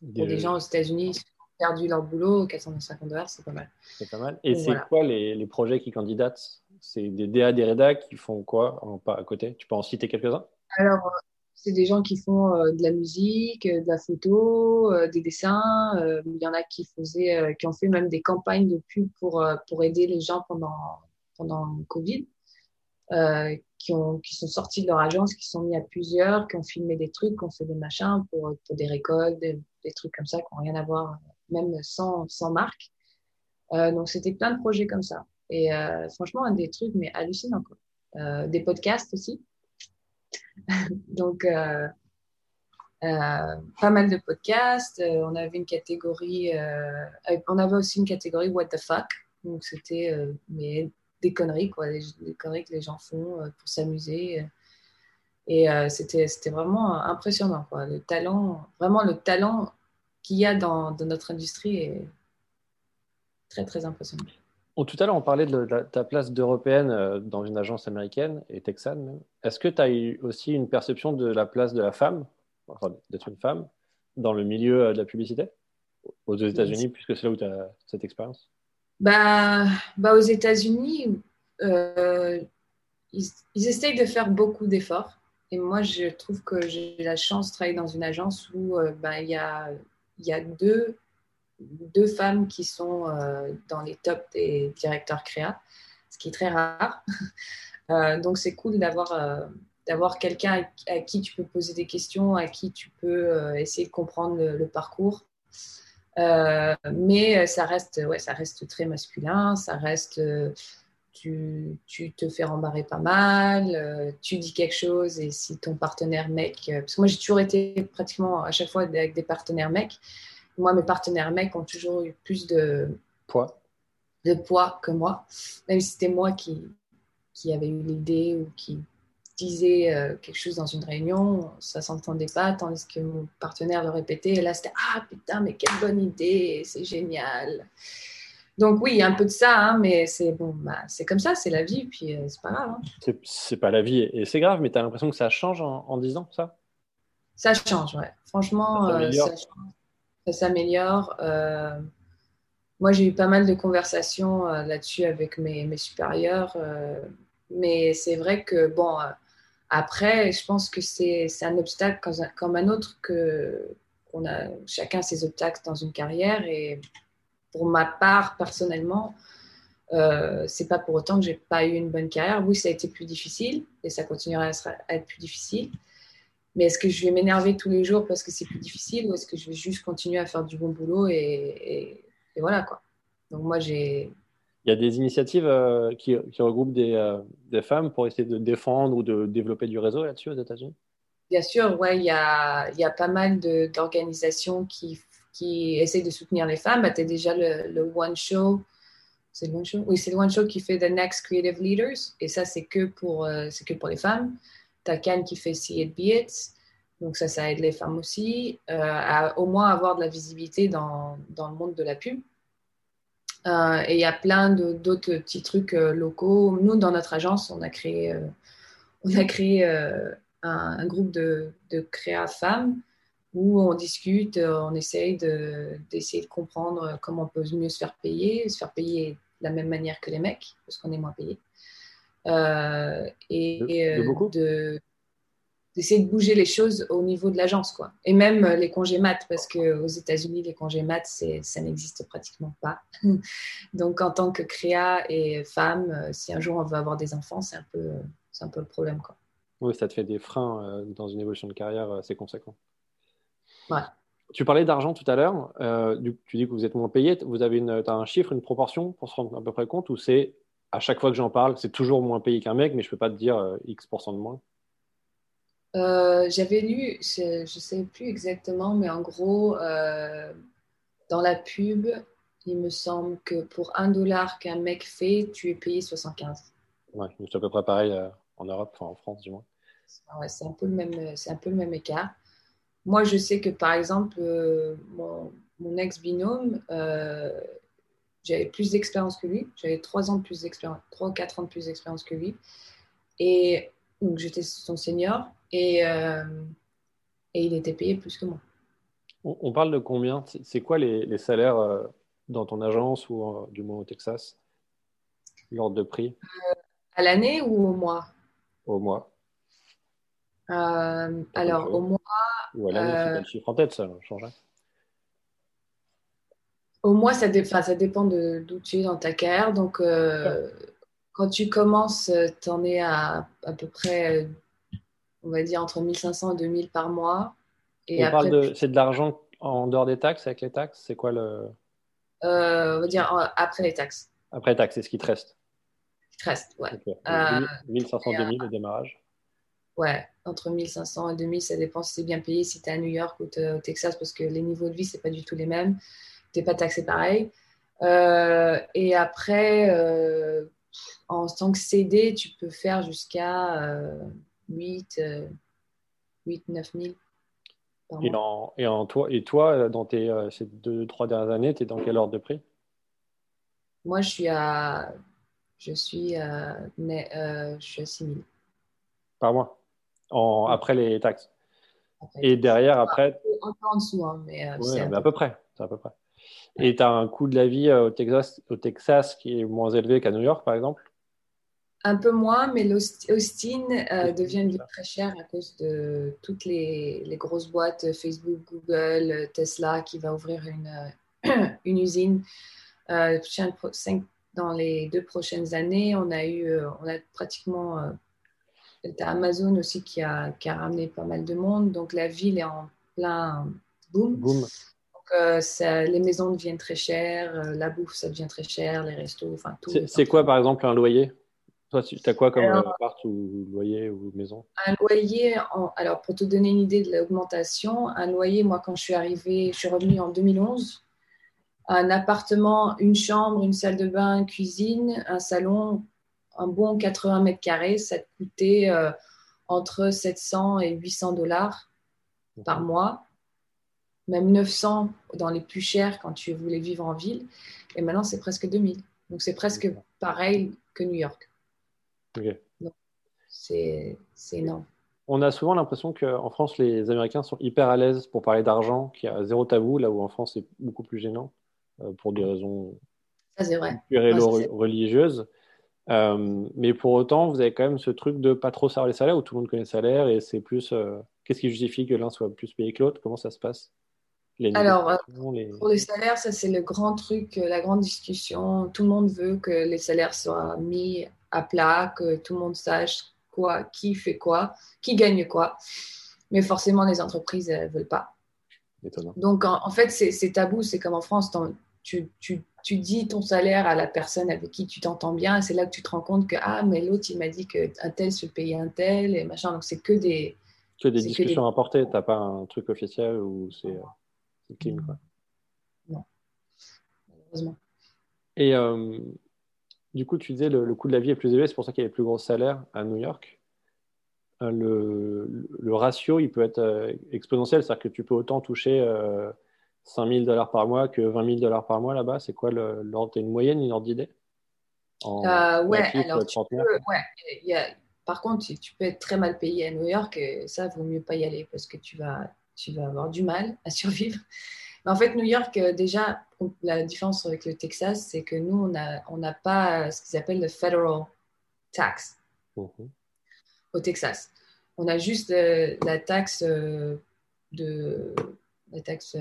pour des gens aux États-Unis, perdu leur boulot, 450 dollars, c'est pas mal. C'est pas mal. Et c'est quoi les, les, projets qui candidatent? C'est des DA, des rédacs qui font quoi en, à côté? Tu peux en citer quelques-uns? Alors, c'est des gens qui font euh, de la musique, euh, de la photo, euh, des dessins. Il y en a qui, faisaient, qui ont fait même des campagnes de pub pour, pour aider les gens pendant, pendant le Covid. Qui, ont, qui sont sortis de leur agence, qui sont mis à plusieurs, qui ont filmé des trucs, qui ont fait des machins pour, pour des récoltes, des, trucs comme ça qui n'ont rien à voir même sans, sans marque. Euh, donc, c'était plein de projets comme ça. Et euh, franchement, un des trucs, mais hallucinant. Quoi. Euh, des podcasts aussi. donc, pas mal de podcasts. on avait une catégorie, on avait aussi une catégorie What the fuck. Donc, c'était mais des conneries, quoi, des, conneries que les gens font pour s'amuser. Et c'était, c'était vraiment impressionnant, quoi. Le talent, vraiment le talent qu'il y a dans, notre industrie est très, très impressionnant. tout à l'heure, on parlait de, ta place d'européenne euh, dans une agence américaine et texane. Est-ce que tu as eu aussi une perception de la place de la femme, d'être une femme, dans le milieu euh, de la publicité? Aux États-Unis, puisque c'est là où tu as cette expérience? Bah, bah, Aux États-Unis, euh, ils, essayent de faire beaucoup d'efforts. Et moi, je trouve que j'ai la chance de travailler dans une agence où bah, il y a y a deux, deux femmes qui sont euh, dans les tops des directeurs créa, ce qui est très rare. Euh, donc c'est cool d'avoir euh, d'avoir quelqu'un à, qui tu peux poser des questions, à qui tu peux essayer de comprendre le, parcours. Mais ça reste, ouais, ça reste très masculin, ça reste, tu, tu, te fais rembarrer pas mal, tu dis quelque chose et si ton partenaire mec, parce que moi j'ai toujours été pratiquement à chaque fois avec des partenaires mecs, moi, mes partenaires mecs ont toujours eu plus de poids, de poids que moi, même si c'était moi qui, qui avait eu l'idée ou qui disait euh, quelque chose dans une réunion, ça s'entendait pas, tandis que mon partenaire le répétait. Et là, c'était Ah putain, mais quelle bonne idée, c'est génial. Donc, oui, un peu de ça, hein, mais c'est bon, bah, c'est comme ça, c'est la vie, puis euh, c'est pas grave. Hein. C'est pas la vie, et c'est grave, mais tu as l'impression que ça change en, en 10 ans, ça? Ça change, ouais. Franchement, ça s'améliore. Euh, moi, j'ai eu pas mal de conversations là-dessus avec mes, mes supérieurs. mais c'est vrai que, bon, après, je pense que c'est un obstacle comme, un autre que qu'on a chacun ses obstacles dans une carrière. Et pour ma part, personnellement, euh, c'est pas pour autant que j'ai pas eu une bonne carrière. Oui, ça a été plus difficile et ça continuera à, être plus difficile. Mais est-ce que je vais m'énerver tous les jours parce que c'est plus difficile ou est-ce que je vais juste continuer à faire du bon boulot et voilà quoi. Donc moi j'ai il y a des initiatives euh, qui, regroupent euh, des, femmes pour essayer de défendre ou de développer du réseau là-dessus aux États-Unis? Bien sûr, ouais, il y a, pas mal d'organisations qui, qui essayent de soutenir les femmes. Bah, tu as déjà le, One Show. C'est le One Show? Oui, c'est le One Show qui fait The Next Creative Leaders. Et ça, c'est que, pour, euh, que pour les femmes. Tu as Cannes qui fait See It Be It. Donc ça, ça aide les femmes aussi à au moins avoir de la visibilité dans, dans le monde de la pub. Euh, et il y a plein d'autres petits trucs euh, locaux. Nous, dans notre agence, on a créé, euh, on a créé un, groupe de, de créa femmes où on discute, on essaye d'essayer de, comprendre comment on peut mieux se faire payer, se faire payer de la même manière que les mecs, parce qu'on est moins payé. et de, d'essayer de bouger les choses au niveau de l'agence, quoi. Et même euh, les congés maths, parce qu'aux États-Unis, les congés maths, ça n'existe pratiquement pas. Donc, en tant que créa et femme, euh, si un jour on veut avoir des enfants, c'est un peu, c'est un peu le problème, quoi. Oui, ça te fait des freins euh, dans une évolution de carrière assez conséquent. Ouais. Tu parlais d'argent tout à l'heure. tu dis que vous êtes moins payé. Vous avez une, as un chiffre, une proportion pour se rendre à peu près compte ou c'est à chaque fois que j'en parle, c'est toujours moins payé qu'un mec, mais je ne peux pas te dire X% de moins? Euh, j'avais lu, je ne sais plus exactement, mais en gros, euh, dans la pub, il me semble que pour un dollar qu'un mec fait, tu es payé 75. Ouais, c'est à peu près pareil euh, en Europe, enfin en France du moins. Ouais, c'est un, peu le même, un peu le même écart. Moi, je sais que par exemple, mon, mon ex-binôme, j'avais plus d'expérience que lui. J'avais 3 ans de plus d'expérience, 3 ou 4 ans de plus d'expérience que lui. Et donc, j'étais son senior. Et, euh, et il était payé plus que moi. On, parle de combien? C'est quoi les, salaires euh, dans ton agence ou euh, du moins au Texas? L'ordre de prix? À l'année ou au mois? Au mois. alors, au mois. Ou à l'année, c'est pas le chiffre en tête, ça change Au mois, ça, ça dépend d'où tu es dans ta carrière. Donc, quand tu commences, tu en es à à peu près on va dire entre 1500 et 2000 par mois. Et après, de, c'est de l'argent en dehors des taxes, avec les taxes C'est quoi le. Euh, on va dire après les taxes. Après les taxes, c'est ce qui te reste Ce qui te reste, ouais. 1500 et 2000 le démarrage Ouais, entre 1500 et 2000, ça dépend si c'est bien payé, si tu es à New York ou au Texas, parce que les niveaux de vie, c'est pas du tout les mêmes. Tu n'es pas taxé pareil. Euh, et après, euh, en tant que CD, tu peux faire jusqu'à 8, 8 9 000 et, en, et, en, toi, et toi, dans tes, euh, ces deux, trois dernières années, tu es dans quel ordre de prix? Moi, je suis à, je suis à, euh, je suis à 6 000. Par mois? En, Après les taxes? Et derrière, après Un peu en dessous, hein, mais, euh, à, peu près. À peu près. Et tu as un coût de la vie au Texas, au Texas qui est moins élevé qu'à New York, par exemple? Un peu moins, mais l'Austin euh, devient une ville très chère à cause de toutes les, grosses boîtes, Facebook, Google, Tesla, qui va ouvrir une, une usine. Euh, dans les deux prochaines années, on a eu, euh, on a pratiquement, Amazon aussi qui a, qui a ramené pas mal de monde. Donc la ville est en plein boom. boom. ça, les maisons deviennent très chères, la bouffe ça devient très cher, les restos, enfin tout. C'est quoi par exemple un loyer? Toi, tu as quoi comme alors, appart ou loyer ou maison? Un loyer, alors pour te donner une idée de l'augmentation, un loyer, moi quand je suis arrivée, je suis revenue en 2011, un appartement, une chambre, une salle de bain, une cuisine, un salon, un bon 80 mètres carrés, ça te coûtait entre 700 et 800 dollars par mois, même 900 dans les plus chers quand tu voulais vivre en ville. Et maintenant, c'est presque 2000. Donc, c'est presque pareil que New York. C'est énorme. On a souvent l'impression qu'en France, les Américains sont hyper à l'aise pour parler d'argent, qu'il y a zéro tabou, là où en France, c'est beaucoup plus gênant euh, pour des raisons religieuses. Euh, mais pour autant, vous avez quand même ce truc de pas trop savoir les salaires, où tout le monde connaît les salaires, et c'est plus. Euh, qu'est-ce qui justifie que l'un soit plus payé que l'autre? Comment ça se passe? Alors, pour les salaires, ça c'est le grand truc, la grande discussion. Tout le monde veut que les salaires soient mis à plat, que tout le monde sache quoi, qui fait quoi, qui gagne quoi. Mais forcément, les entreprises ne veulent pas. Donc, en, fait, c'est tabou. C'est comme en France, tu, tu, tu, dis ton salaire à la personne avec qui tu t'entends bien. C'est là que tu te rends compte que, ah, mais l'autre, il m'a dit qu'un tel se payait un tel et machin. Donc, c'est que des. Que des discussions à porter. Tu n'as pas un truc officiel ou c'est euh, clean, quoi. Non. Malheureusement. Et. Euh, du coup, tu disais le, le coût de la vie est plus élevé, c'est pour ça qu'il y a les plus gros salaires à New York. Euh, le, ratio, il peut être euh, exponentiel, c'est-à-dire que tu peux autant toucher 5 000 dollars par mois que 20 000 dollars par mois là-bas. C'est quoi l'ordre une moyenne, une ordre d'idée? Euh, Ouais, alors tu peux, ouais, par contre, tu peux être très mal payé à New York, et ça, vaut mieux pas y aller parce que tu vas, tu vas avoir du mal à survivre en fait, New York, euh, déjà, la différence avec le Texas, c'est que nous, on n'a on pas ce qu'ils appellent le federal tax mhm. au Texas. On a juste euh, la taxe euh, de la taxe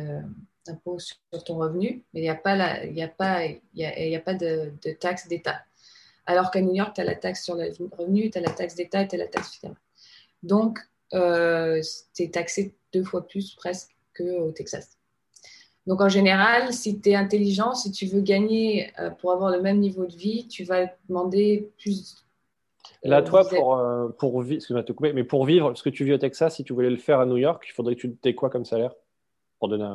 d'impôt sur ton revenu, mais il n'y a pas, la, y a pas, y a, y a pas de, de taxe d'État. Alors qu'à New York, tu as la taxe sur le revenu, tu as la taxe d'État et tu as la taxe fédérale. Donc, tu es taxé deux fois plus presque qu'au Texas. Donc en général, si tu es intelligent, si tu veux gagner euh, pour avoir le même niveau de vie, tu vas demander plus. Euh, Là, toi, pour, euh, pour vivre, te couper, mais pour vivre, ce que tu vis au Texas, si tu voulais le faire à New York, il faudrait que tu aies quoi comme salaire? Pour donner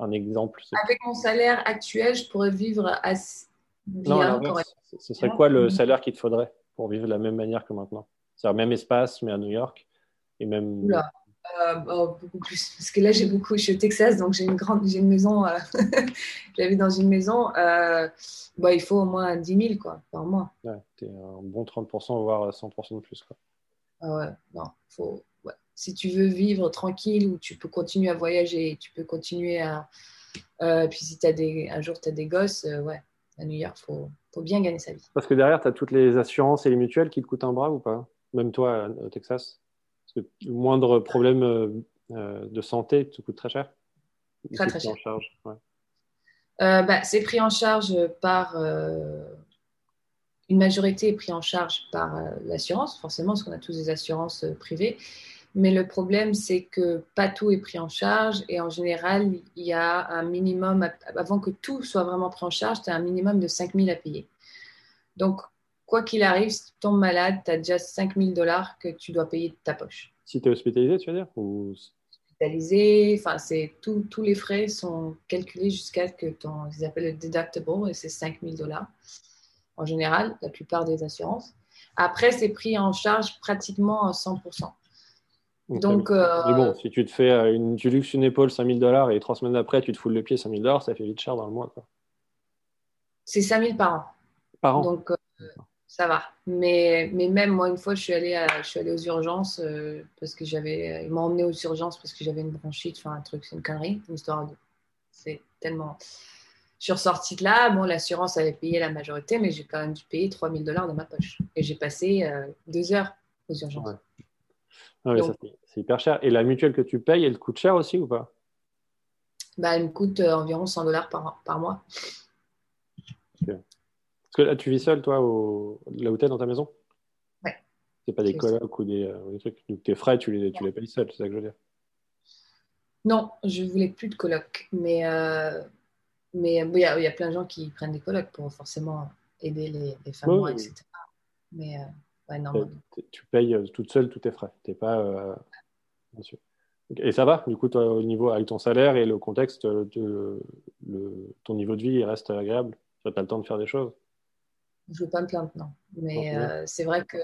un, exemple. Avec mon salaire actuel, je pourrais vivre assez bien. Non, ce serait quoi le salaire qu'il te faudrait pour vivre de la même manière que maintenant? C'est-à-dire même espace, mais à New York et même. Euh, oh, beaucoup plus. Parce que là, j'ai beaucoup. Je suis au Texas, donc j'ai une grande, j'ai une maison. Euh, J'habite dans une maison. Euh, bah, il faut au moins 10 000 quoi, par mois. Ouais, es un bon 30%, voire 100% de plus. Quoi. Ah ouais, non, faut. Si tu veux vivre tranquille, ou tu peux continuer à voyager, tu peux continuer à. puis si as des, un jour tu as des gosses, ouais, à New York, il faut, faut bien gagner sa vie. Parce que derrière, tu as toutes les assurances et les mutuelles qui te coûtent un bras ou pas? Même toi, au Texas? Parce que le moindre problème euh, euh, de santé te coûte très cher. Très, très cher. Euh, bah, c'est pris en charge par. une majorité est pris en charge par l'assurance, forcément, parce qu'on a tous des assurances privées. Mais le problème, c'est que pas tout est pris en charge et en général, il y a un minimum, avant que tout soit vraiment pris en charge, tu as un minimum de 5 000 à payer. Donc, quoi qu'il arrive, si tu tombes malade, tu as déjà 5 000 dollars que tu dois payer de ta poche. Si tu es hospitalisé, tu veux dire Hospitalisé, enfin, c'est tous les frais sont calculés jusqu'à que ton, ils appellent le deductible, et c'est 5 000 dollars en général, la plupart des assurances. Après, c'est pris en charge pratiquement à 100%. Donc, euh, mais bon, si tu te fais euh, une, tu luxes une épaule 000 dollars et trois semaines après, tu te foules le pied 000 dollars, ça fait vite cher dans le mois. C'est 000 par an. Par an. Donc, euh, ça va. Mais, mais même moi, une fois, je suis allée, à, je suis allée aux urgences euh, parce que j'avais. Ils m'ont emmené aux urgences parce que j'avais une bronchite, enfin un truc, c'est une connerie, une histoire de. C'est tellement. Je suis ressortie de là. Bon, l'assurance avait payé la majorité, mais j'ai quand même dû payer 3000 dollars dans ma poche. Et j'ai passé euh, deux heures aux urgences. Ah c'est hyper cher. Et la mutuelle que tu payes, elle coûte cher aussi ou pas? Bah, Elle me coûte euh, environ 100 dollars par, par mois là, tu vis seul, toi, au... là où tu es dans ta maison? Ouais. C'est pas des colocs ou des, euh, des, trucs. Donc tes frais, tu les, tu les payes seul, c'est ça que je veux dire Non, je voulais plus de colocs. Mais euh, mais il y, a, y, a plein de gens qui prennent des colocs pour forcément aider les, les femmes, etc. Mais euh, ouais, non. Tu payes toute seule tous tes frais. T'es pas. Bien sûr. Et ça va, du coup, toi, au niveau avec ton salaire et le contexte, de, le, ton niveau de vie il reste agréable? Tu as le temps de faire des choses? Je ne veux pas me plaindre, non. Mais euh, c'est vrai que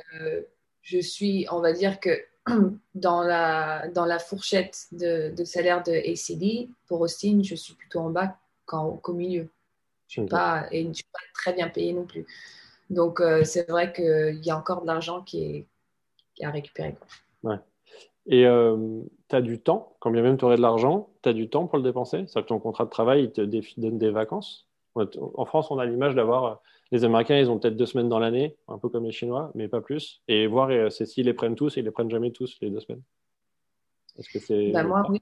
je suis, on va dire que dans la, dans la fourchette de, de salaire de ACD, pour Austin, je suis plutôt en bas qu'au milieu. Je suis pas, et je ne suis pas très bien payée non plus. Donc, euh, c'est vrai qu'il y a encore de l'argent qui est, à récupérer. Ouais. Et euh, tu as du temps, quand bien même tu aurais de l'argent, tu as du temps pour le dépenser? C'est-à-dire que ton contrat de travail, il te donne des vacances? En France, on a l'image d'avoir. Les Américains, ils ont peut-être deux semaines dans l'année, un peu comme les Chinois, mais pas plus. Et voir, euh, c'est s'ils les prennent tous, ils les prennent jamais tous, les deux semaines. Est-ce que c'est. Bah moi, oui,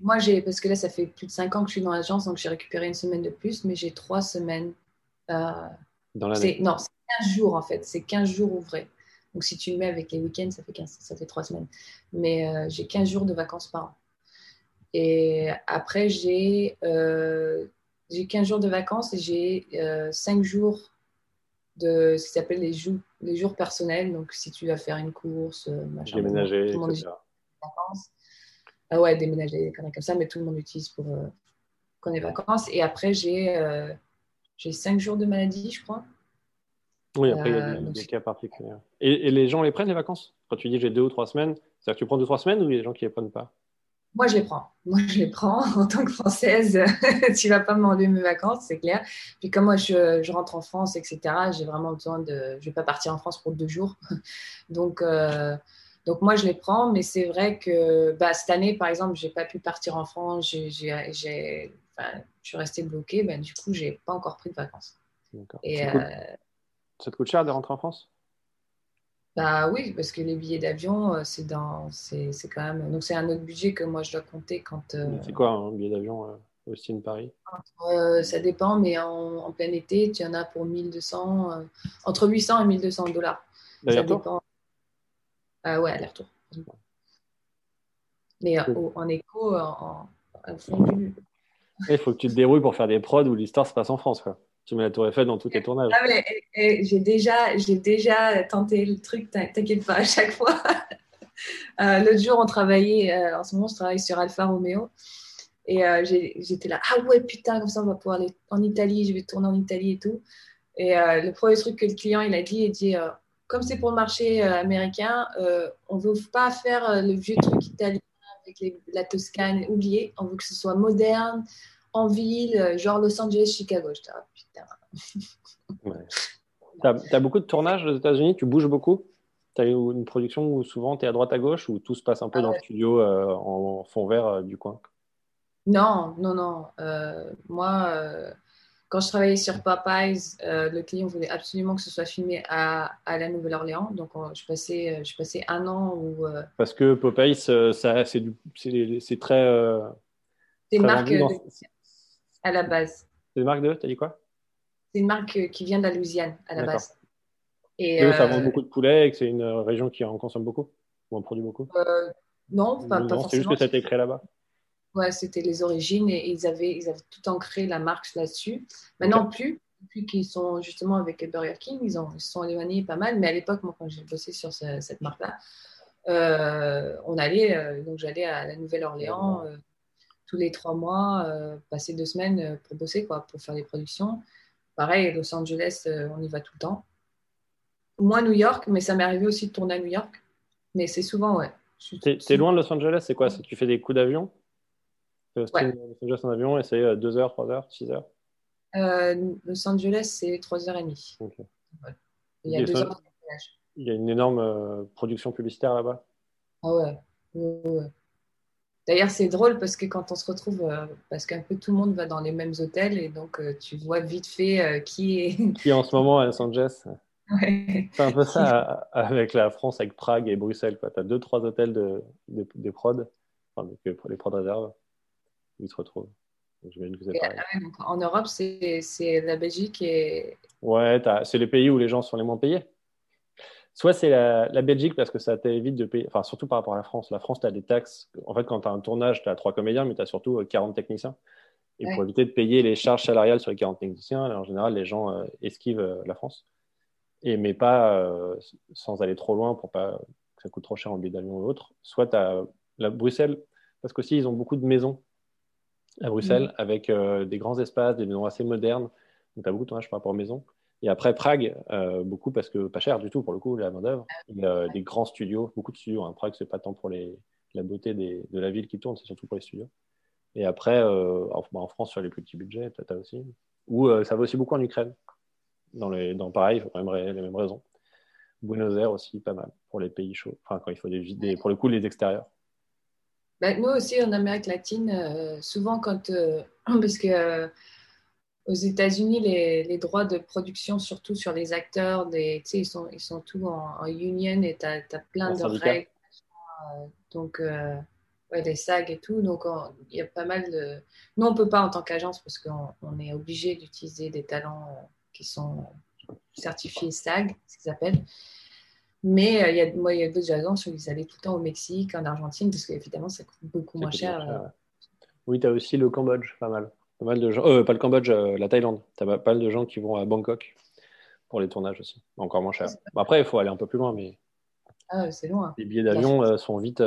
moi j'ai, parce que là, ça fait plus de cinq ans que je suis dans l'agence, donc j'ai récupéré une semaine de plus, mais j'ai trois semaines. Euh, dans l'année Non, c'est 15 jours en fait, c'est 15 jours ouvrés. Donc si tu le mets avec les week-ends, ça fait, 15, ça fait 3 semaines. Mais euh, j'ai 15 jours de vacances par an. Et après, j'ai euh, 15 jours de vacances et j'ai euh, 5 jours de ce qui s'appelle les, jours, les jours personnels. Donc si tu vas faire une course, euh, machin, déménager, etc. Vacances. Ah ouais, déménager, des comme ça, mais tout le monde l'utilise pour euh, quand on est vacances. Et après, j'ai j'ai 5 jours de maladie, je crois. Oui, après, il y a euh, des, cas particuliers. Et, les gens les prennent, les vacances? Quand tu dis j'ai deux ou trois semaines, c'est-à-dire que tu prends deux ou trois semaines ou il y a des gens qui les prennent pas? Moi, je les prends. Moi, je les prends. En tant que Française, tu vas pas m'enlever mes vacances, c'est clair. Puis comme moi, je, je, rentre en France, etc., j'ai vraiment besoin de... Je vais pas partir en France pour deux jours. Donc... Euh, donc moi, je les prends, mais c'est vrai que bah, cette année, par exemple, j'ai pas pu partir en France, j'ai, enfin, je suis restée bloquée, ben, du coup, j'ai pas encore pris de vacances. Et, ça te coûte cher de rentrer en France? Bah oui, parce que les billets d'avion, euh, c'est dans, c'est, quand même. Donc c'est un autre budget que moi je dois compter quand. Euh, c'est quoi un billet d'avion euh, Austin Paris? Ça dépend, mais en, plein été, tu en as pour 1200, entre 800 et 1200 dollars. Ça dépend. Ah ouais, aller-retour. Mais en écho, en, fond du. Il faut que tu te dérouilles pour faire des prods où l'histoire se passe en France. Quoi. Tu mets la tour Eiffel dans tous tes tournages. Ah, mais, j'ai déjà, j'ai déjà tenté le truc, t'inquiète pas, à chaque fois. euh, L'autre jour, on travaillait, euh, en ce moment, je travaille sur Alfa Romeo. Et euh, j'étais là, ah ouais, putain, comme ça, on va pouvoir aller en Italie, je vais tourner en Italie et tout. Et le premier truc que le client, il a dit, il dit, comme c'est pour le marché américain, on ne veut pas faire le vieux truc italien avec la Toscane, oubliez, on veut que ce soit moderne, en ville, euh, genre Los Angeles, Chicago. Je ah, putain. Tu as, beaucoup de tournages aux États-Unis? Tu bouges beaucoup? Tu as une production où souvent tu es à droite à gauche ou tout se passe un peu ah dans le studio euh, en fond vert euh, du coin? Non, non, non. moi, quand je travaillais sur Popeyes, le client voulait absolument que ce soit filmé à, à la Nouvelle-Orléans. Donc, je, passais, je passais un an où. Parce que Popeyes, c'est très. c'est marque à la base. C'est une marque de, t'as dit quoi? C'est une marque euh, qui vient de la Louisiane à la base. Et, ça vend euh, beaucoup de poulet et que c'est une région qui en consomme beaucoup? Ou en produit beaucoup? Euh, Non, pas, forcément. C'est juste que ça a été créé là-bas Ouais, c'était les origines et ils avaient, ils avaient tout ancré la marque là-dessus. Maintenant, plus, depuis qu'ils sont justement avec Burger King, ils, ont, ils se sont éloignés pas mal. Mais à l'époque, moi, quand j'ai bossé sur cette marque-là, on allait, donc j'allais à la Nouvelle-Orléans tous les trois mois, euh, passer deux semaines euh, pour bosser, quoi, pour faire des productions. Pareil, Los Angeles, euh, on y va tout le temps. Moins New York, mais ça m'est arrivé aussi de tourner à New York. Mais c'est souvent, ouais. T'es loin de Los Angeles, c'est quoi? Tu fais des coups d'avion? Los Angeles en avion et c'est 2 heures, 3 heures, 6 heures? Los Angeles, c'est 3 heures et demie. Il y a 2 heures de Il y a une énorme production publicitaire là-bas? Ah ouais. ouais, ouais. D'ailleurs, c'est drôle parce que quand on se retrouve, euh, parce qu'un peu tout le monde va dans les mêmes hôtels et donc euh, tu vois vite fait euh, qui est. Qui en ce moment à Los Angeles. C'est un peu ça avec la France, avec Prague et Bruxelles. Tu as deux, trois hôtels de, de, de prod, enfin, les prods réserves, où ils se retrouvent. Ah en Europe, c'est la Belgique et. Ouais, c'est les pays où les gens sont les moins payés. Soit c'est la, Belgique parce que ça t'évite de payer, enfin surtout par rapport à la France. La France, tu as des taxes. En fait, quand tu as un tournage, tu as trois comédiens, mais tu as surtout 40 euh, techniciens. Et pour éviter de payer les charges salariales sur les 40 techniciens, en général, les gens euh, esquivent euh, la France. Et, mais pas sans aller trop loin pour pas que ça coûte trop cher en billet d'avion ou autre. Soit tu as la Bruxelles, parce qu'aussi ils ont beaucoup de maisons à Bruxelles, mmh. avec des grands espaces, des maisons assez modernes. Donc tu as beaucoup de tournage par rapport aux maisons. Et après, Prague, beaucoup parce que pas cher du tout pour le coup, la main-d'œuvre. des grands studios, beaucoup de studios. Hein. Prague, c'est pas tant pour les, la beauté des, de la ville qui tourne, c'est surtout pour les studios. Et après, en, bah, en, France, sur les plus petits budgets, peut-être aussi. Ou ça va aussi beaucoup en Ukraine. Dans, les, dans pareil, pour les mêmes raisons. Buenos Aires aussi, pas mal pour les pays chauds. Enfin, quand il faut des, des pour le coup, les extérieurs. Bah, nous aussi, en Amérique latine, euh, souvent quand. Euh, parce que euh, aux États-Unis, les, les, droits de production, surtout sur les acteurs, des, ils, sont, ils sont tous en, union et tu as, plein de règles. donc, ouais, des SAG et tout. Donc, il y a pas mal de. Nous, on ne peut pas en tant qu'agence parce qu'on on est obligé d'utiliser des talents qui sont certifiés SAG, ce qu'ils appellent. Mais euh, il y a, moi, il y a d'autres agences où ils allaient tout le temps au Mexique, en Argentine, parce qu'évidemment, ça coûte beaucoup moins cher. Euh. Oui, tu as aussi le Cambodge, pas mal. Pas mal de gens, euh, pas le Cambodge, la Thaïlande. Tu as pas mal de gens qui vont à Bangkok pour les tournages aussi. Encore moins cher. Après, il faut aller un peu plus loin, mais. Ah, c'est loin. Les billets d'avion sont vite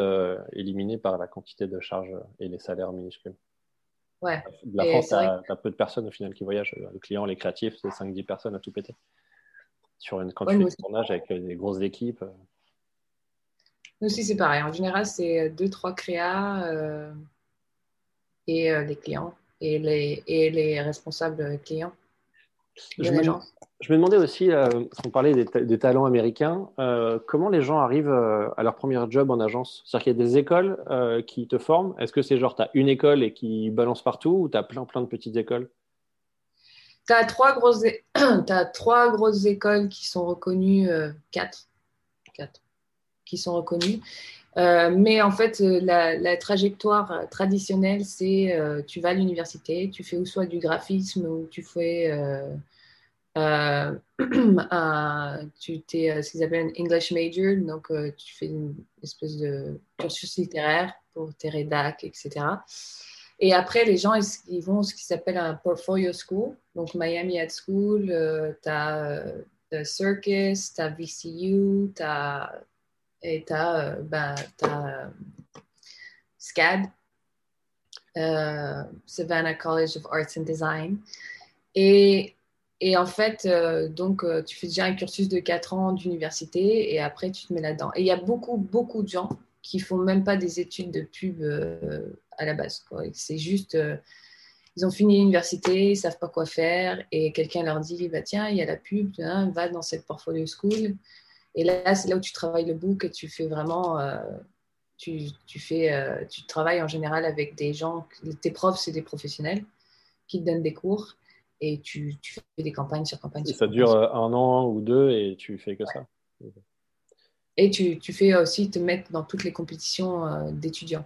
éliminés par la quantité de charges et les salaires minuscules. Ouais. la France, tu as, peu de personnes au final qui voyagent. Le client, les créatifs, c'est 5-10 personnes à tout péter sur une, quand tu fais tournage avec euh, des grosses équipes euh. Nous aussi, c'est pareil. En général, c'est deux, trois créas euh, et les clients et les, et les responsables clients. Je me, je me, demandais aussi, on parlait des, talents américains, comment les gens arrivent à leur premier job en agence? C'est-à-dire qu'il y a des écoles qui te forment. Est-ce que c'est genre, tu as une école et qui balance partout ou tu as plein, plein de petites écoles? Tu as, trois grosses, as trois grosses écoles qui sont reconnues, euh, quatre, quatre, qui sont reconnues. Euh, mais en fait, euh, la, trajectoire traditionnelle, c'est tu vas à l'université, tu fais ou soit du graphisme ou tu fais un, tu es ce qu'ils appellent un English major, donc tu fais une espèce de cursus littéraire pour tes rédacs, etc. Et après, les gens, ils, vont ce qui s'appelle un portfolio school. Donc, Miami Ed School, euh, tu as euh, Circus, tu as VCU, as, et tu as, euh, ben, as SCAD, Savannah College of Arts and Design. Et, et en fait, donc, tu fais déjà un cursus de 4 ans d'université et après, tu te mets là-dedans. Et il y a beaucoup, beaucoup de gens qui font même pas des études de pub à la base. C'est juste, euh, ils ont fini l'université, ils savent pas quoi faire, et quelqu'un leur dit, bah, tiens, il y a la pub, hein, va dans cette portfolio school. Et là, c'est là où tu travailles le book et tu fais vraiment, euh, tu, tu, fais, euh, tu travailles en général avec des gens, tes profs, c'est des professionnels qui te donnent des cours et tu, tu fais des campagnes sur campagnes. Et ça dure un an ou deux et tu fais que ça. Et tu, tu, fais aussi te mettre dans toutes les compétitions d'étudiants.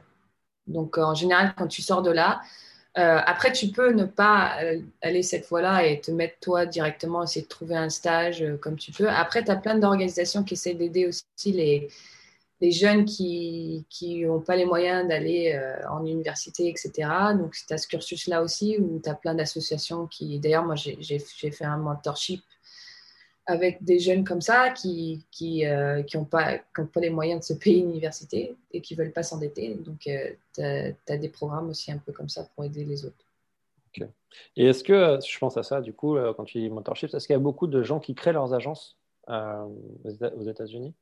Donc, en général, quand tu sors de là, euh, après, tu peux ne pas euh, aller cette fois-là et te mettre toi directement, essayer de trouver un stage euh, comme tu peux. Après, tu as plein d'organisations qui essaient d'aider aussi les, les, jeunes qui n'ont pas les moyens d'aller en université, etc. Donc, tu as ce cursus-là aussi où tu as plein d'associations qui, d'ailleurs, moi, j'ai fait un mentorship avec des jeunes comme ça qui qui n'ont euh, pas, pas les moyens de se payer une université et qui ne veulent pas s'endetter. Donc, euh, tu as, des programmes aussi un peu comme ça pour aider les autres. Et est-ce que, euh, je pense à ça, du coup, quand tu dis mentorship, est-ce qu'il y a beaucoup de gens qui créent leurs agences aux États-Unis?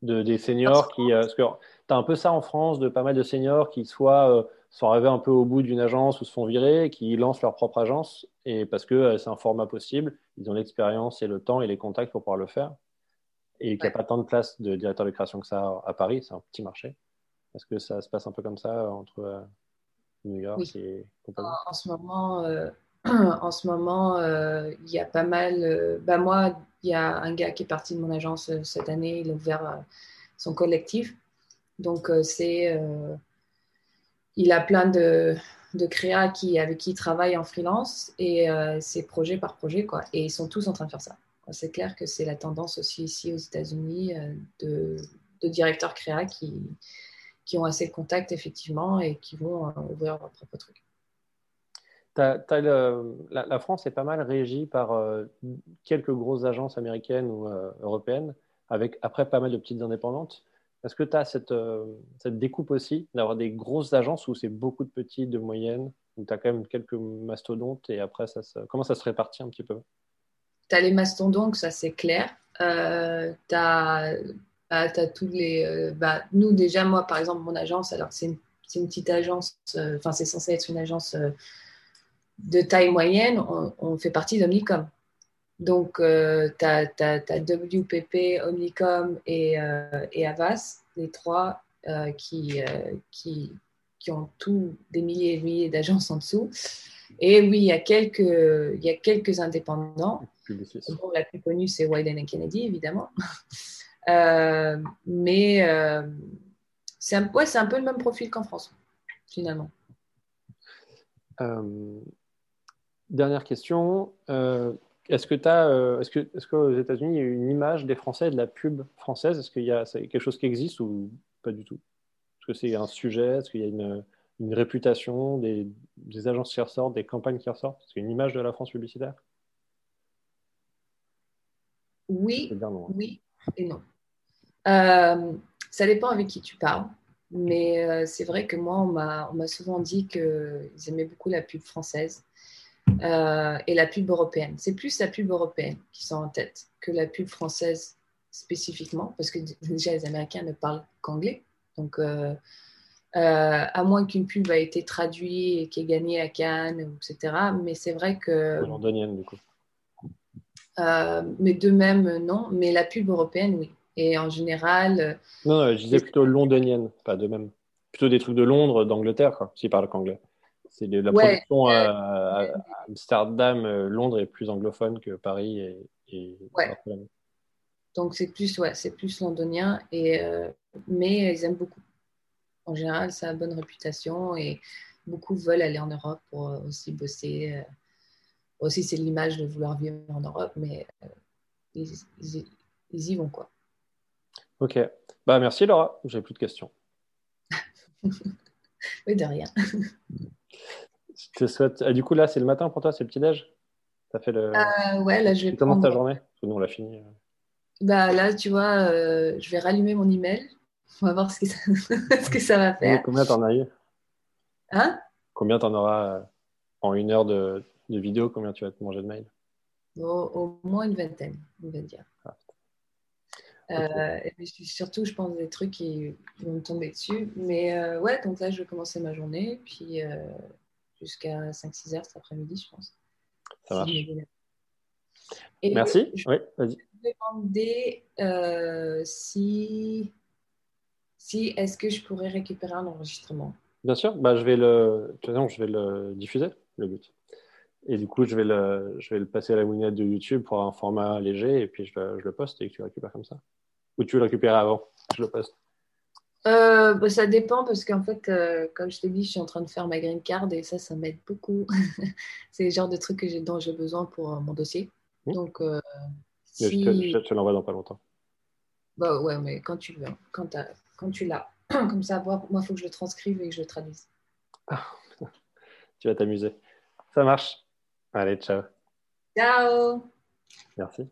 De, Des seniors qui. parce que tu as un peu ça en France, de pas mal de seniors qui soit sont arrivés un peu au bout d'une agence ou se font virer, qui lancent leur propre agence, et parce que c'est un format possible, ils ont l'expérience et le temps et les contacts pour pouvoir le faire, et qu'il n'y a pas tant de place de directeur de création que ça à Paris, c'est un petit marché. Est-ce que ça se passe un peu comme ça entre euh, New York et compagnie? En, ce moment, euh, en ce moment, euh, il y a pas mal. bah moi, il y a un gars qui est parti de mon agence cette année, il a ouvert son collectif. Donc c'est il a plein de, créas qui, avec qui il travaille en freelance et euh, c'est projet par projet. Quoi. Et ils sont tous en train de faire ça. C'est clair que c'est la tendance aussi ici aux États-Unis euh, de, de, directeurs créa qui, qui ont assez de contacts effectivement et qui vont euh, ouvrir leur propre truc. la, France est pas mal régie par quelques grosses agences américaines ou européennes, avec après pas mal de petites indépendantes. Est-ce que tu as cette, euh, cette, découpe aussi, d'avoir des grosses agences où c'est beaucoup de petites, de moyennes, où tu as quand même quelques mastodontes et après, ça, comment ça se répartit un petit peu? As les mastodontes, ça c'est clair. Euh, tu bah, tous les. bah, nous, déjà, moi, par exemple, mon agence, alors c'est une, une, petite agence, enfin, c'est censé être une agence de taille moyenne, on, fait partie d'Omnicom. Donc, tu as, WPP, Omnicom et, et Avas, les trois qui, qui, qui ont tous des milliers et des milliers d'agences en dessous. Et oui, il y a quelques, il y a quelques indépendants. la plus connue, c'est Wyden Kennedy, évidemment. Euh, mais euh, c'est un, ouais, un peu le même profil qu'en France, finalement. Euh, dernière question. Est-ce que as, est-ce que, est-ce qu'aux États-Unis, il y a une image des Français et de la pub française? Est-ce qu'il y a quelque chose qui existe ou pas du tout? Est-ce que c'est un sujet? Est-ce qu'il y a une, réputation, des, agences qui ressortent, des campagnes qui ressortent? Est-ce qu'il y a une image de la France publicitaire? Oui, oui et non. Euh, ça dépend avec qui tu parles. Mais euh, c'est vrai que moi, on m'a souvent dit qu'ils aimaient beaucoup la pub française euh, et la pub européenne. C'est plus la pub européenne qui sont en tête que la pub française spécifiquement, parce que déjà les Américains ne parlent qu'anglais. Donc, euh, euh, à moins qu'une pub a été traduite et qui ait gagné à Cannes, etc. Mais c'est vrai que. Londonienne, du coup. Mais de même, non. Mais la pub européenne, oui. Et en général. Non, non je disais plutôt londonienne, pas de même. Plutôt des trucs de Londres, d'Angleterre, s'ils parlent qu'anglais. C'est la production à, Amsterdam, Londres est plus anglophone que Paris et. et ouais. Donc c'est plus, ouais, c'est plus londonien, et, euh, mais ils aiment beaucoup. En général, ça a bonne réputation et beaucoup veulent aller en Europe pour euh, aussi bosser. Euh, aussi, c'est l'image de vouloir vivre en Europe, mais ils, y vont quoi. Ok. Bah, merci Laura. J'ai plus de questions. oui, de rien. je te souhaite. du coup, là, c'est le matin pour toi, c'est le petit-déj? Ça fait le. ouais, là, je vais. Comment ta journée? Parce que nous, on l'a fini. Bah là, tu vois, euh, je vais rallumer mon email. On va voir ce que ça, ce que ça va faire. combien t'en as eu? Hein? Combien t'en auras euh, en une heure de, de, vidéo? Combien tu vas te manger de mail? Au, moins une vingtaine, on va dire. Ah, euh, et surtout, je pense des trucs qui vont me tomber dessus. Mais ouais, donc là, je vais commencer ma journée, puis jusqu'à 5-6 heures cet après-midi, je pense. Ça marche. Merci. oui, vas-y demander euh, si, si est-ce que je pourrais récupérer un enregistrement? Bien sûr, bah, je vais le, je vais le diffuser, le but. Et du coup, je vais le, je vais le passer à la moulinette de YouTube pour un format léger et puis je le, je le poste et que tu le récupères comme ça. Ou tu veux le récupérer avant Je le poste. Euh, bah, ça dépend parce qu'en fait, euh, comme je t'ai dit, je suis en train de faire ma green card et ça, ça m'aide beaucoup. c'est le genre de truc que dont j'ai besoin pour mon dossier. Mmh. Donc, je te, l'envoie dans pas longtemps. Bah ouais, mais quand tu veux, quand, quand tu l'as. Comme ça, moi, il faut que je le transcrive et que je le traduise. tu vas t'amuser. Ça marche. Allez, ciao. Ciao. Merci.